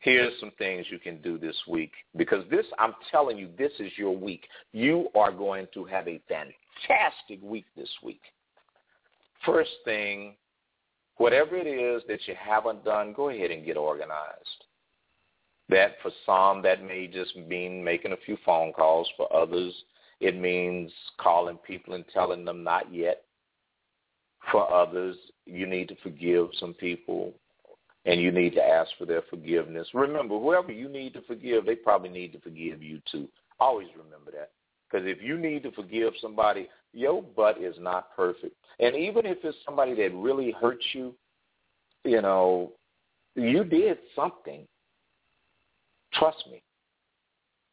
here's some things you can do this week. Because this i'm telling you this is your week. You are going to have a fantastic week this week. First thing whatever it is that you haven't done go ahead and get organized. That for some that may just mean making a few phone calls. For others it means calling people and telling them not yet. For others you need to forgive some people and you need to ask for their forgiveness. Remember, whoever you need to forgive, they probably need to forgive you too. Always remember that. Because if you need to forgive somebody, your butt is not perfect. And even if it's somebody that really hurts you, you know, you did something. Trust me.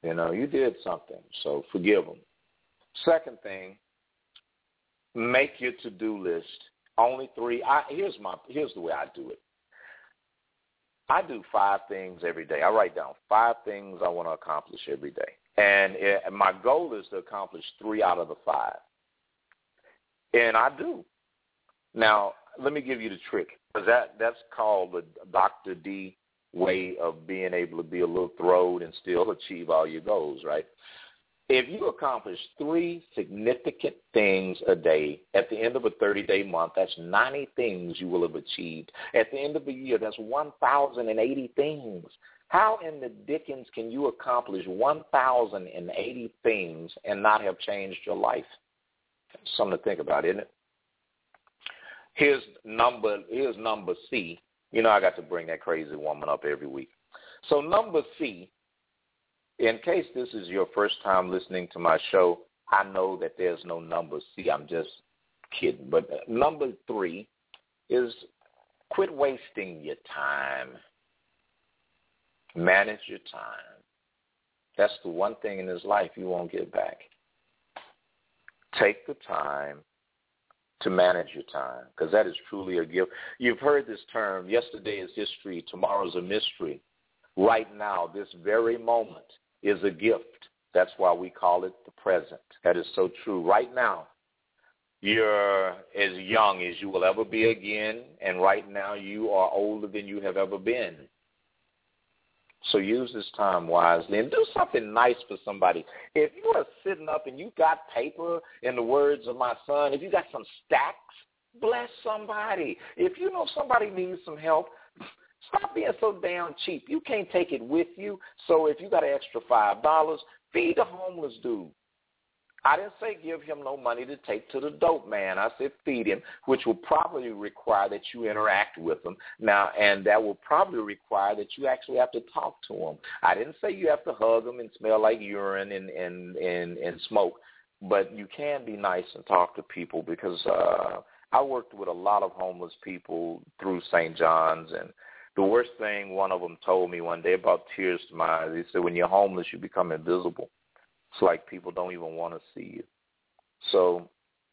You know, you did something. So forgive them. Second thing, make your to-do list. Only three. I, here's my. Here's the way I do it. I do five things every day. I write down five things I want to accomplish every day. And it, my goal is to accomplish three out of the five. And I do. Now, let me give you the trick, because that, that's called the Dr. D way of being able to be a little throwed and still achieve all your goals, right? If you accomplish three significant things a day at the end of a 30-day month, that's 90 things you will have achieved. At the end of the year, that's 1,080 things. How in the dickens can you accomplish 1,080 things and not have changed your life? Something to think about, isn't it? Here's number, here's number C. You know I got to bring that crazy woman up every week. So number C in case this is your first time listening to my show, I know that there's no number C. I'm just kidding. But uh, number three is quit wasting your time. Manage your time. That's the one thing in this life you won't get back. Take the time to manage your time because that is truly a gift. You've heard this term, yesterday is history, tomorrow's a mystery. Right now, this very moment, is a gift. That's why we call it the present. That is so true. Right now, You're as young as you will ever be again, and right now you are older than you have ever been. So use this time wisely and do something nice for somebody. If you are sitting up and you got paper, in the words of my son, if you got some stacks, bless somebody. If you know somebody needs some help, stop being so damn cheap. You can't take it with you. So if you got an extra five dollars, feed the homeless dude. I didn't say give him no money to take to the dope man. I said feed him, which will probably require that you interact with him. Now, and that will probably require that you actually have to talk to him. I didn't say you have to hug him and smell like urine and and and, and smoke, but you can be nice and talk to people because uh I worked with a lot of homeless people through St. John's and the worst thing one of them told me one day about tears to my eyes, he said, when you're homeless, you become invisible. It's like people don't even want to see you. So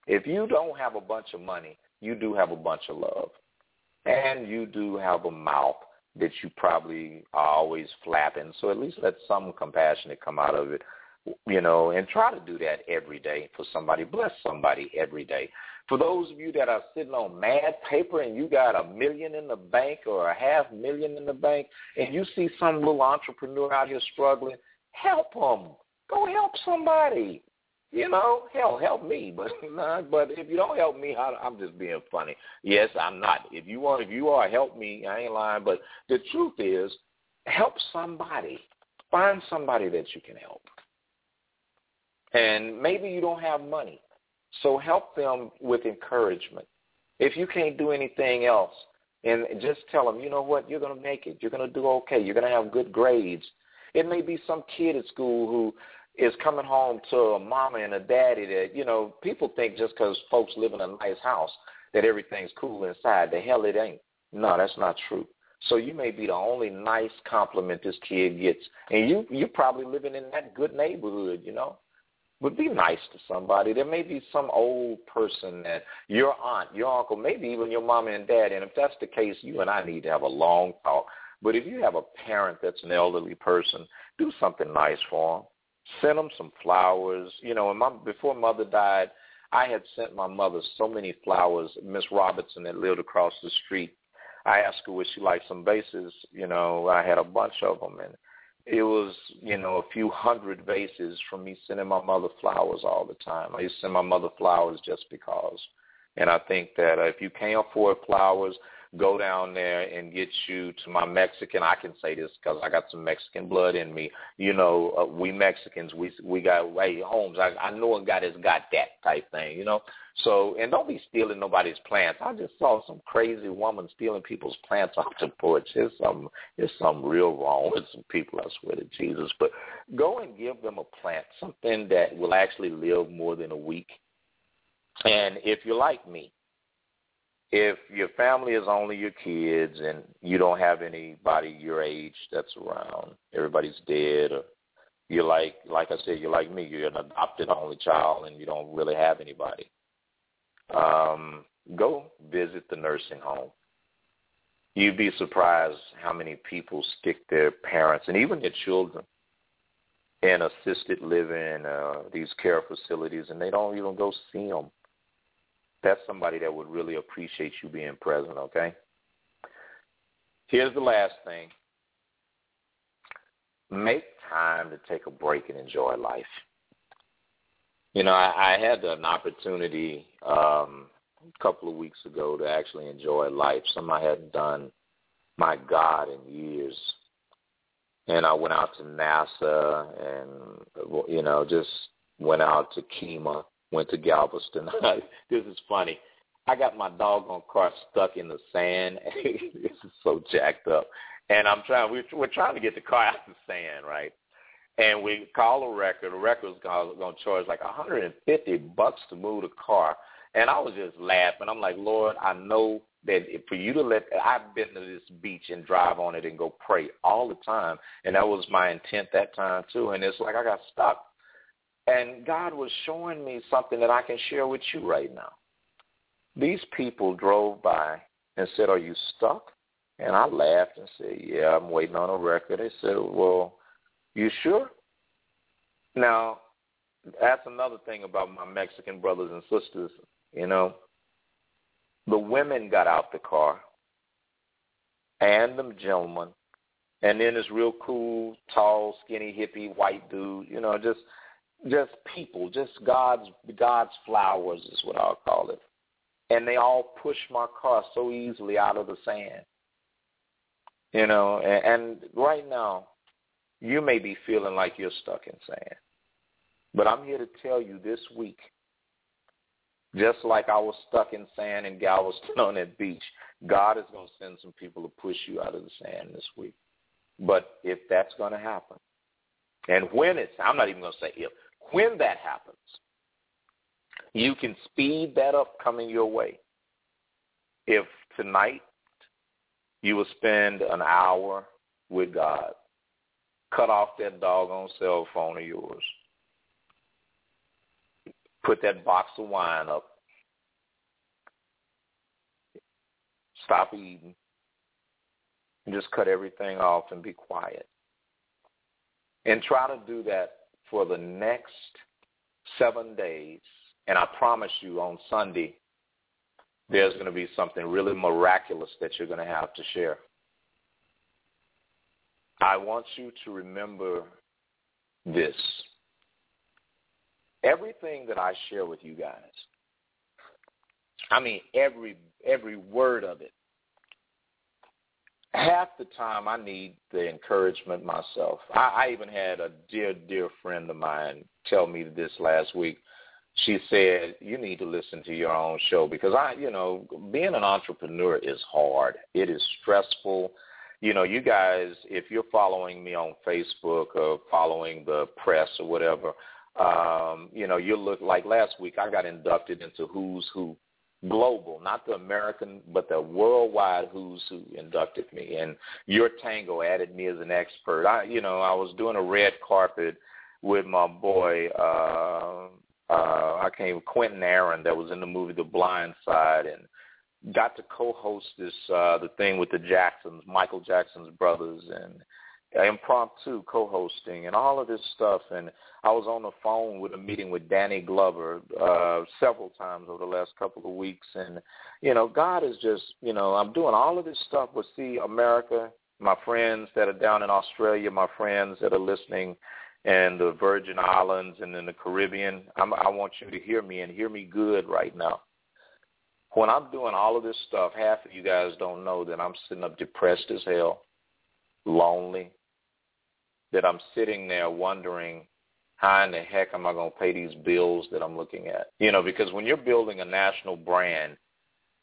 if you don't have a bunch of money, you do have a bunch of love. And you do have a mouth that you probably are always flapping. So at least let some compassion come out of it, you know, and try to do that every day for somebody. Bless somebody every day. For those of you that are sitting on mad paper and you got a million in the bank or a half million in the bank and you see some little entrepreneur out here struggling, help them. Go help somebody. You know, hell, help me. But but if you don't help me, I, I'm just being funny. Yes, I'm not. If you want, if you are, help me. I ain't lying. But the truth is, help somebody. Find somebody that you can help. And maybe you don't have money, so help them with encouragement. If you can't do anything else, and just tell them, you know what, you're going to make it. You're going to do okay. You're going to have good grades. It may be some kid at school who is coming home to a mama and a daddy that, you know, people think just because folks live in a nice house that everything's cool inside. The hell it ain't. No, that's not true. So you may be the only nice compliment this kid gets. And you you're probably living in that good neighborhood, you know. But be nice to somebody. There may be some old person that your aunt, your uncle, maybe even your mama and dad. And if that's the case, you and I need to have a long talk but if you have a parent that's an elderly person, do something nice for them. Send them some flowers. You know, my, before mother died, I had sent my mother so many flowers. Miss Robertson that lived across the street. I asked her would she like some vases. You know, I had a bunch of them, and it was you know a few hundred vases from me sending my mother flowers all the time. I used to send my mother flowers just because. And I think that if you can't afford flowers, go down there and get you to my Mexican. I can say this because I got some Mexican blood in me. You know, uh, we Mexicans, we we got hey Holmes. I I know a guy that's got that type thing. You know, so and don't be stealing nobody's plants. I just saw some crazy woman stealing people's plants off the porch. There's some there's some real wrong with some people. I swear to Jesus. But go and give them a plant, something that will actually live more than a week. And if you're like me, if your family is only your kids and you don't have anybody your age that's around, everybody's dead, or you're like, like I said, you're like me, you're an adopted only child and you don't really have anybody. Um, go visit the nursing home. You'd be surprised how many people stick their parents and even their children in assisted living, uh, these care facilities, and they don't even go see them that's somebody that would really appreciate you being present, okay? Here's the last thing. Make time to take a break and enjoy life. You know, I, I had an opportunity um, a couple of weeks ago to actually enjoy life, something I hadn't done, my God, in years. And I went out to NASA and, you know, just went out to Kemah went to Galveston. this is funny. I got my doggone car stuck in the sand. this is so jacked up. And I'm trying. We're, we're trying to get the car out of the sand, right? And we call a record. The record's going to charge like 150 bucks to move the car. And I was just laughing. I'm like, Lord, I know that for you to let, I've been to this beach and drive on it and go pray all the time. And that was my intent that time too. And it's like I got stuck. And God was showing me something that I can share with you right now. These people drove by and said, are you stuck? And I laughed and said, yeah, I'm waiting on a record. They said, well, you sure? Now, that's another thing about my Mexican brothers and sisters. you know. The women got out the car and the gentleman and then this real cool, tall, skinny, hippie white dude, you know, just just people, just God's God's flowers is what I'll call it. And they all push my car so easily out of the sand. You know, and, and right now, you may be feeling like you're stuck in sand. But I'm here to tell you this week, just like I was stuck in sand in Galveston on that beach, God is going to send some people to push you out of the sand this week. But if that's going to happen, and when it's, I'm not even going to say if, when that happens, you can speed that up coming your way. If tonight you will spend an hour with God, cut off that doggone cell phone of yours, put that box of wine up, stop eating, and just cut everything off and be quiet. And try to do that for the next seven days. And I promise you on Sunday, there's going to be something really miraculous that you're going to have to share. I want you to remember this. Everything that I share with you guys, I mean every every word of it, half the time I need the encouragement myself. I, I even had a dear, dear friend of mine tell me this last week. She said, you need to listen to your own show because I, you know, being an entrepreneur is hard. It is stressful. You know, you guys, if you're following me on Facebook or following the press or whatever, um, you know, you look like last week I got inducted into Who's Who global, not the American, but the worldwide who's who inducted me. And your tango added me as an expert. I, you know, I was doing a red carpet with my boy, uh, uh, I came Quinton Aaron that was in the movie The Blind Side and got to co-host this, uh, the thing with the Jacksons, Michael Jackson's brothers and impromptu co-hosting and all of this stuff. And I was on the phone with a meeting with Danny Glover uh, several times over the last couple of weeks. And, you know, God is just, you know, I'm doing all of this stuff. But see, America, my friends that are down in Australia, my friends that are listening in the Virgin Islands and in the Caribbean, I'm, I want you to hear me and hear me good right now. When I'm doing all of this stuff, half of you guys don't know that I'm sitting up depressed as hell, lonely, that I'm sitting there wondering how in the heck am I going to pay these bills that I'm looking at? You know, because when you're building a national brand,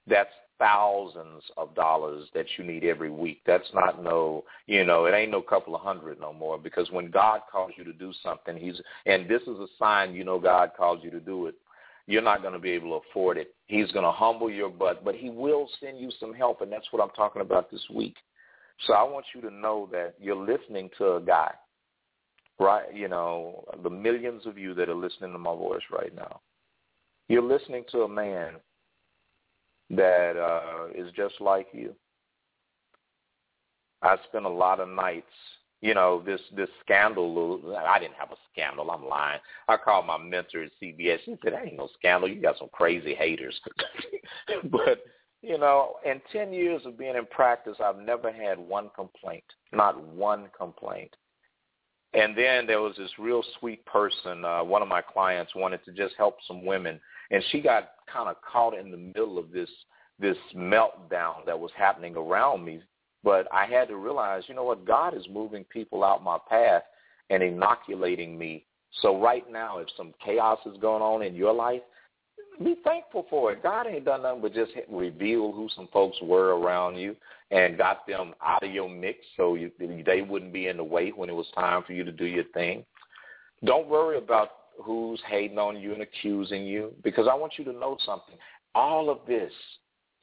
that's thousands of dollars that you need every week. That's not no, you know, it ain't no couple of hundred no more because when God calls you to do something, he's, and this is a sign you know God calls you to do it, you're not going to be able to afford it. He's going to humble your butt, but he will send you some help, and that's what I'm talking about this week. So I want you to know that you're listening to a guy, right? You know, the millions of you that are listening to my voice right now. You're listening to a man that uh, is just like you. I spent a lot of nights, you know, this this scandal. I didn't have a scandal. I'm lying. I called my mentor at CBS. He said, "Ain't no scandal. You got some crazy haters." but you know, in 10 years of being in practice, I've never had one complaint, not one complaint. And then there was this real sweet person. Uh, one of my clients wanted to just help some women, and she got kind of caught in the middle of this this meltdown that was happening around me. But I had to realize, you know what? God is moving people out my path and inoculating me. So right now, if some chaos is going on in your life, be thankful for it. God ain't done nothing but just reveal who some folks were around you and got them out of your mix so you, they wouldn't be in the way when it was time for you to do your thing. Don't worry about who's hating on you and accusing you because I want you to know something. All of this,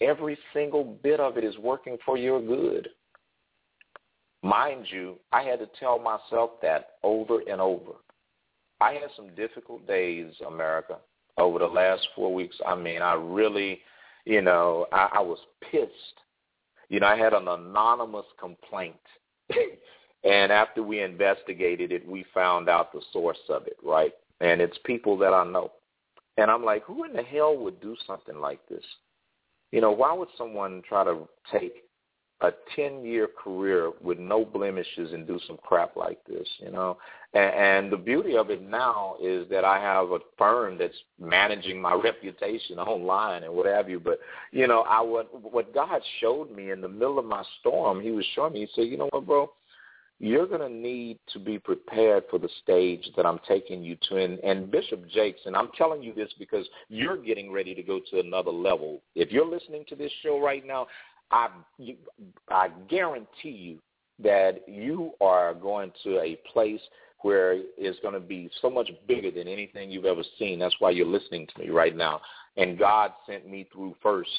every single bit of it is working for your good. Mind you, I had to tell myself that over and over. I had some difficult days, America over the last four weeks. I mean, I really, you know, I, I was pissed. You know, I had an anonymous complaint. and after we investigated it, we found out the source of it, right? And it's people that I know. And I'm like, who in the hell would do something like this? You know, why would someone try to take a 10-year career with no blemishes and do some crap like this, you know? And, and the beauty of it now is that I have a firm that's managing my reputation online and what have you. But, you know, I what, what God showed me in the middle of my storm, he was showing me, he said, you know what, bro? you're going to need to be prepared for the stage that I'm taking you to. And, and Bishop Jakes, and I'm telling you this because you're getting ready to go to another level. If you're listening to this show right now, I, you, I guarantee you that you are going to a place where it's going to be so much bigger than anything you've ever seen. That's why you're listening to me right now. And God sent me through first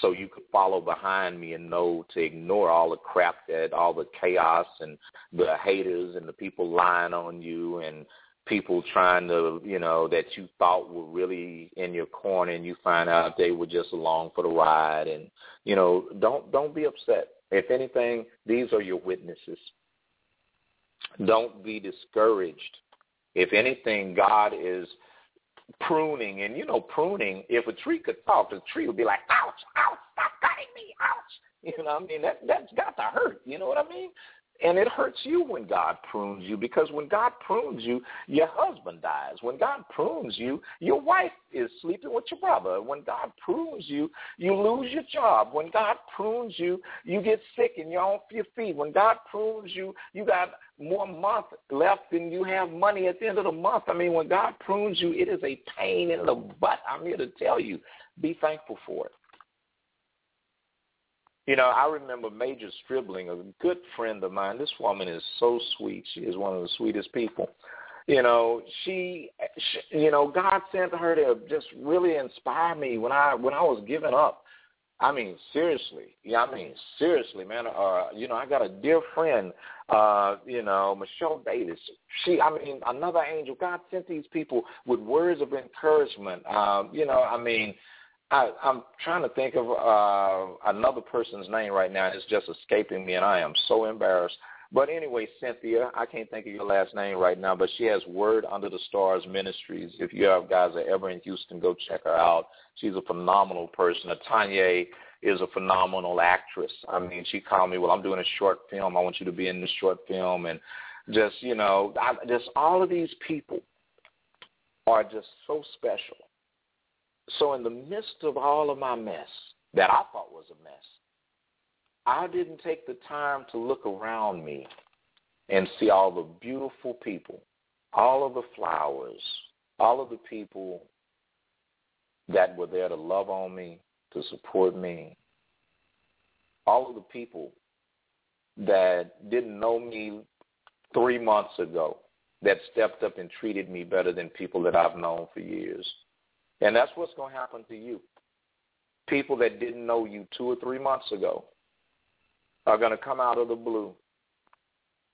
so you could follow behind me and know to ignore all the crap that all the chaos and the haters and the people lying on you and people trying to you know that you thought were really in your corner and you find out they were just along for the ride and you know don't don't be upset if anything these are your witnesses don't be discouraged if anything god is pruning. And you know, pruning, if a tree could talk, the tree would be like, ouch, ouch, stop cutting me, ouch. You know what I mean? That, that's got to hurt. You know what I mean? And it hurts you when God prunes you because when God prunes you, your husband dies. When God prunes you, your wife is sleeping with your brother. When God prunes you, you lose your job. When God prunes you, you get sick and you're off your feet. When God prunes you, you got more month left than you have money at the end of the month. I mean, when God prunes you, it is a pain in the butt. I'm here to tell you, be thankful for it. You know, I remember Major Stribling, a good friend of mine. This woman is so sweet. She is one of the sweetest people. You know, she, she you know, God sent her to just really inspire me when I when I was giving up. I mean, seriously. Yeah, I mean, seriously, man. Uh, you know, I got a dear friend, uh, you know, Michelle Davis. She, I mean, another angel. God sent these people with words of encouragement. Um, you know, I mean, I, I'm trying to think of uh, another person's name right now. It's just escaping me, and I am so embarrassed. But anyway, Cynthia, I can't think of your last name right now, but she has Word Under the Stars Ministries. If you have guys are ever in Houston, go check her out. She's a phenomenal person. Tanya is a phenomenal actress. I mean, she called me, well, I'm doing a short film. I want you to be in this short film. And just, you know, I, just all of these people are just so special so in the midst of all of my mess that I thought was a mess, I didn't take the time to look around me and see all the beautiful people, all of the flowers, all of the people that were there to love on me, to support me, all of the people that didn't know me three months ago that stepped up and treated me better than people that I've known for years. And that's what's going to happen to you. People that didn't know you two or three months ago are going to come out of the blue.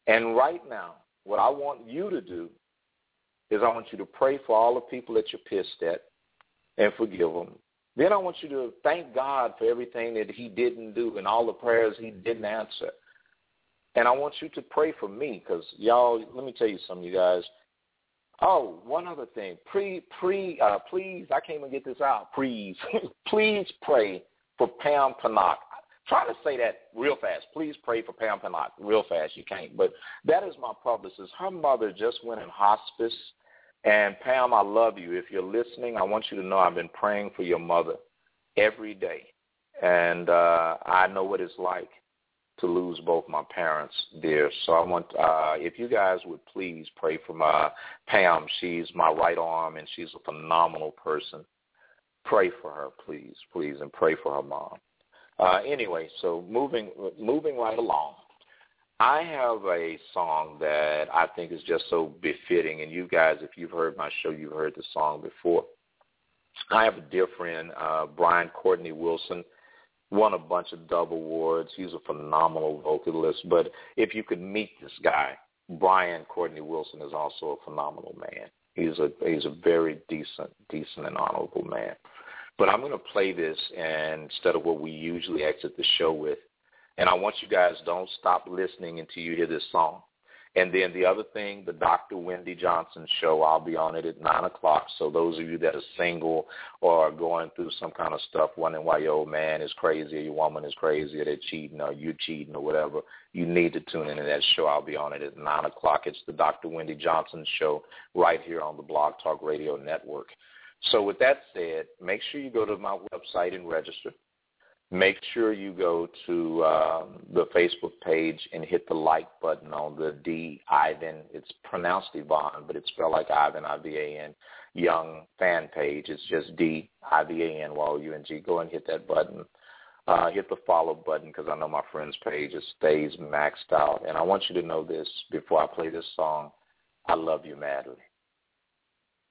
And right now, what I want you to do is I want you to pray for all the people that you're pissed at and forgive them. Then I want you to thank God for everything that he didn't do and all the prayers he didn't answer. And I want you to pray for me because, y'all, let me tell you something, you guys. Oh, one other thing. Pre, pre, uh, please, I can't even get this out. Please, please pray for Pam Pinnock. Try to say that real fast. Please pray for Pam Pinnock real fast. You can't. But that is my publicist. Her mother just went in hospice. And Pam, I love you. If you're listening, I want you to know I've been praying for your mother every day. And uh, I know what it's like to lose both my parents dear. So I want uh if you guys would please pray for my Pam. She's my right arm and she's a phenomenal person. Pray for her, please, please, and pray for her mom. Uh anyway, so moving moving right along. I have a song that I think is just so befitting and you guys if you've heard my show you've heard the song before. I have a dear friend, uh Brian Courtney Wilson won a bunch of Dove awards. He's a phenomenal vocalist. But if you could meet this guy, Brian Courtney Wilson is also a phenomenal man. He's a he's a very decent, decent and honorable man. But I'm going to play this and instead of what we usually exit the show with. And I want you guys don't stop listening until you hear this song. And then the other thing, the Dr. Wendy Johnson show, I'll be on it at 9 o'clock. So those of you that are single or are going through some kind of stuff, wondering why your old man is crazy or your woman is crazy or they're cheating or you're cheating or whatever, you need to tune into that show. I'll be on it at 9 o'clock. It's the Dr. Wendy Johnson show right here on the Blog Talk Radio Network. So with that said, make sure you go to my website and register make sure you go to uh, the Facebook page and hit the like button on the D Ivan. It's pronounced Yvonne, but it's spelled like Ivan, I-V-A-N, Young fan page. It's just D I-V-A-N, Y-O-U-N-G. Go and hit that button. Uh, hit the follow button because I know my friend's page is stays maxed out. And I want you to know this before I play this song. I love you madly.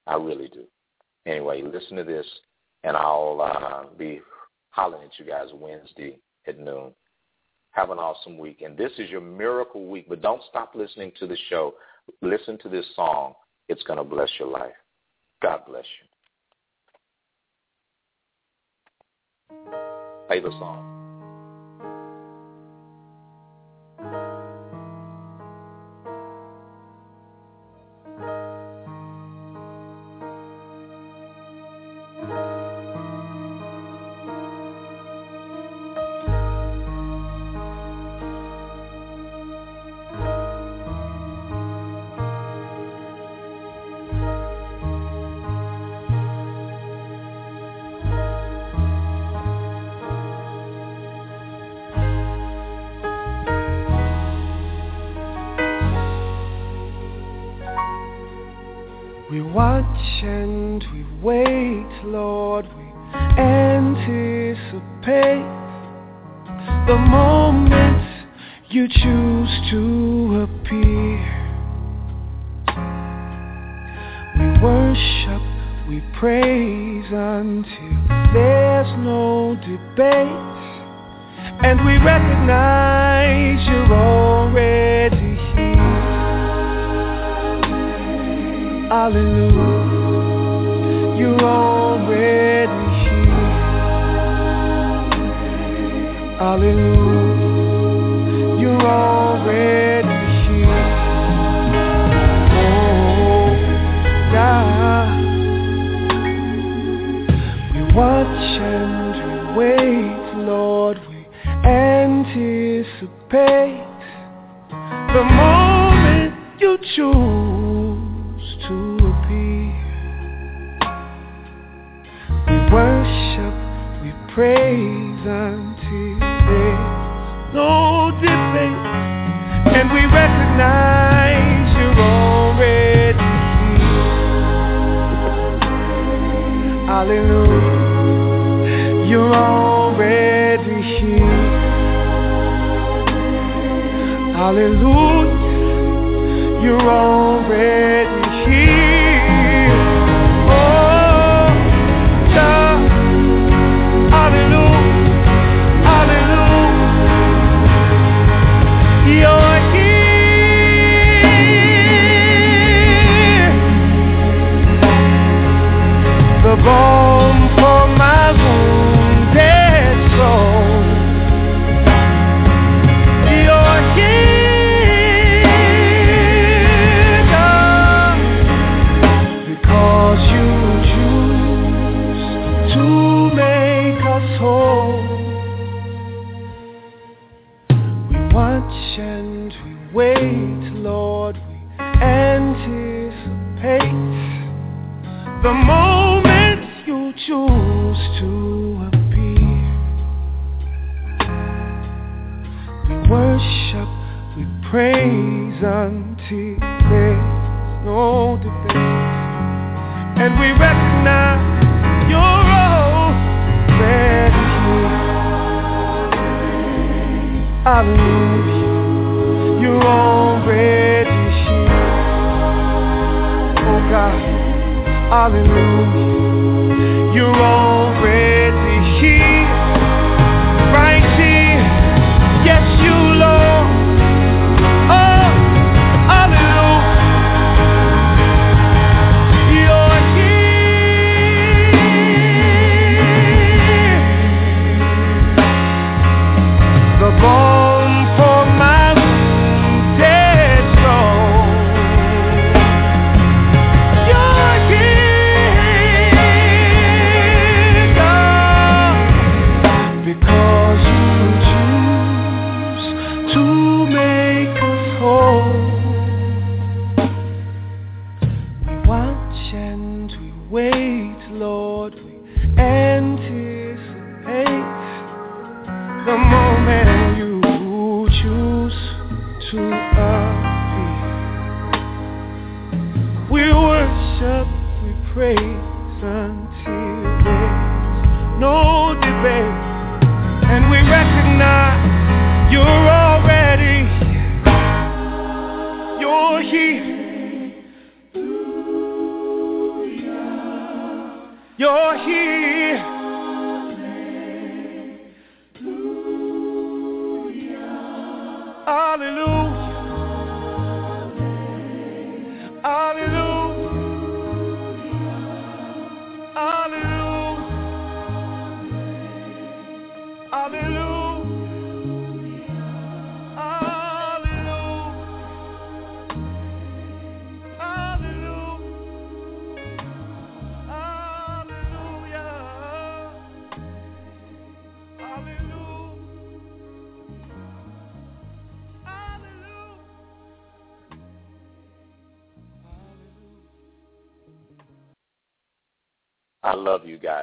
I really do. Anyway, listen to this, and I'll uh, be hollering at you guys Wednesday at noon. Have an awesome week. And this is your miracle week, but don't stop listening to the show. Listen to this song. It's going to bless your life. God bless you. Play the song. Hallelujah.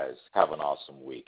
Guys. Have an awesome week.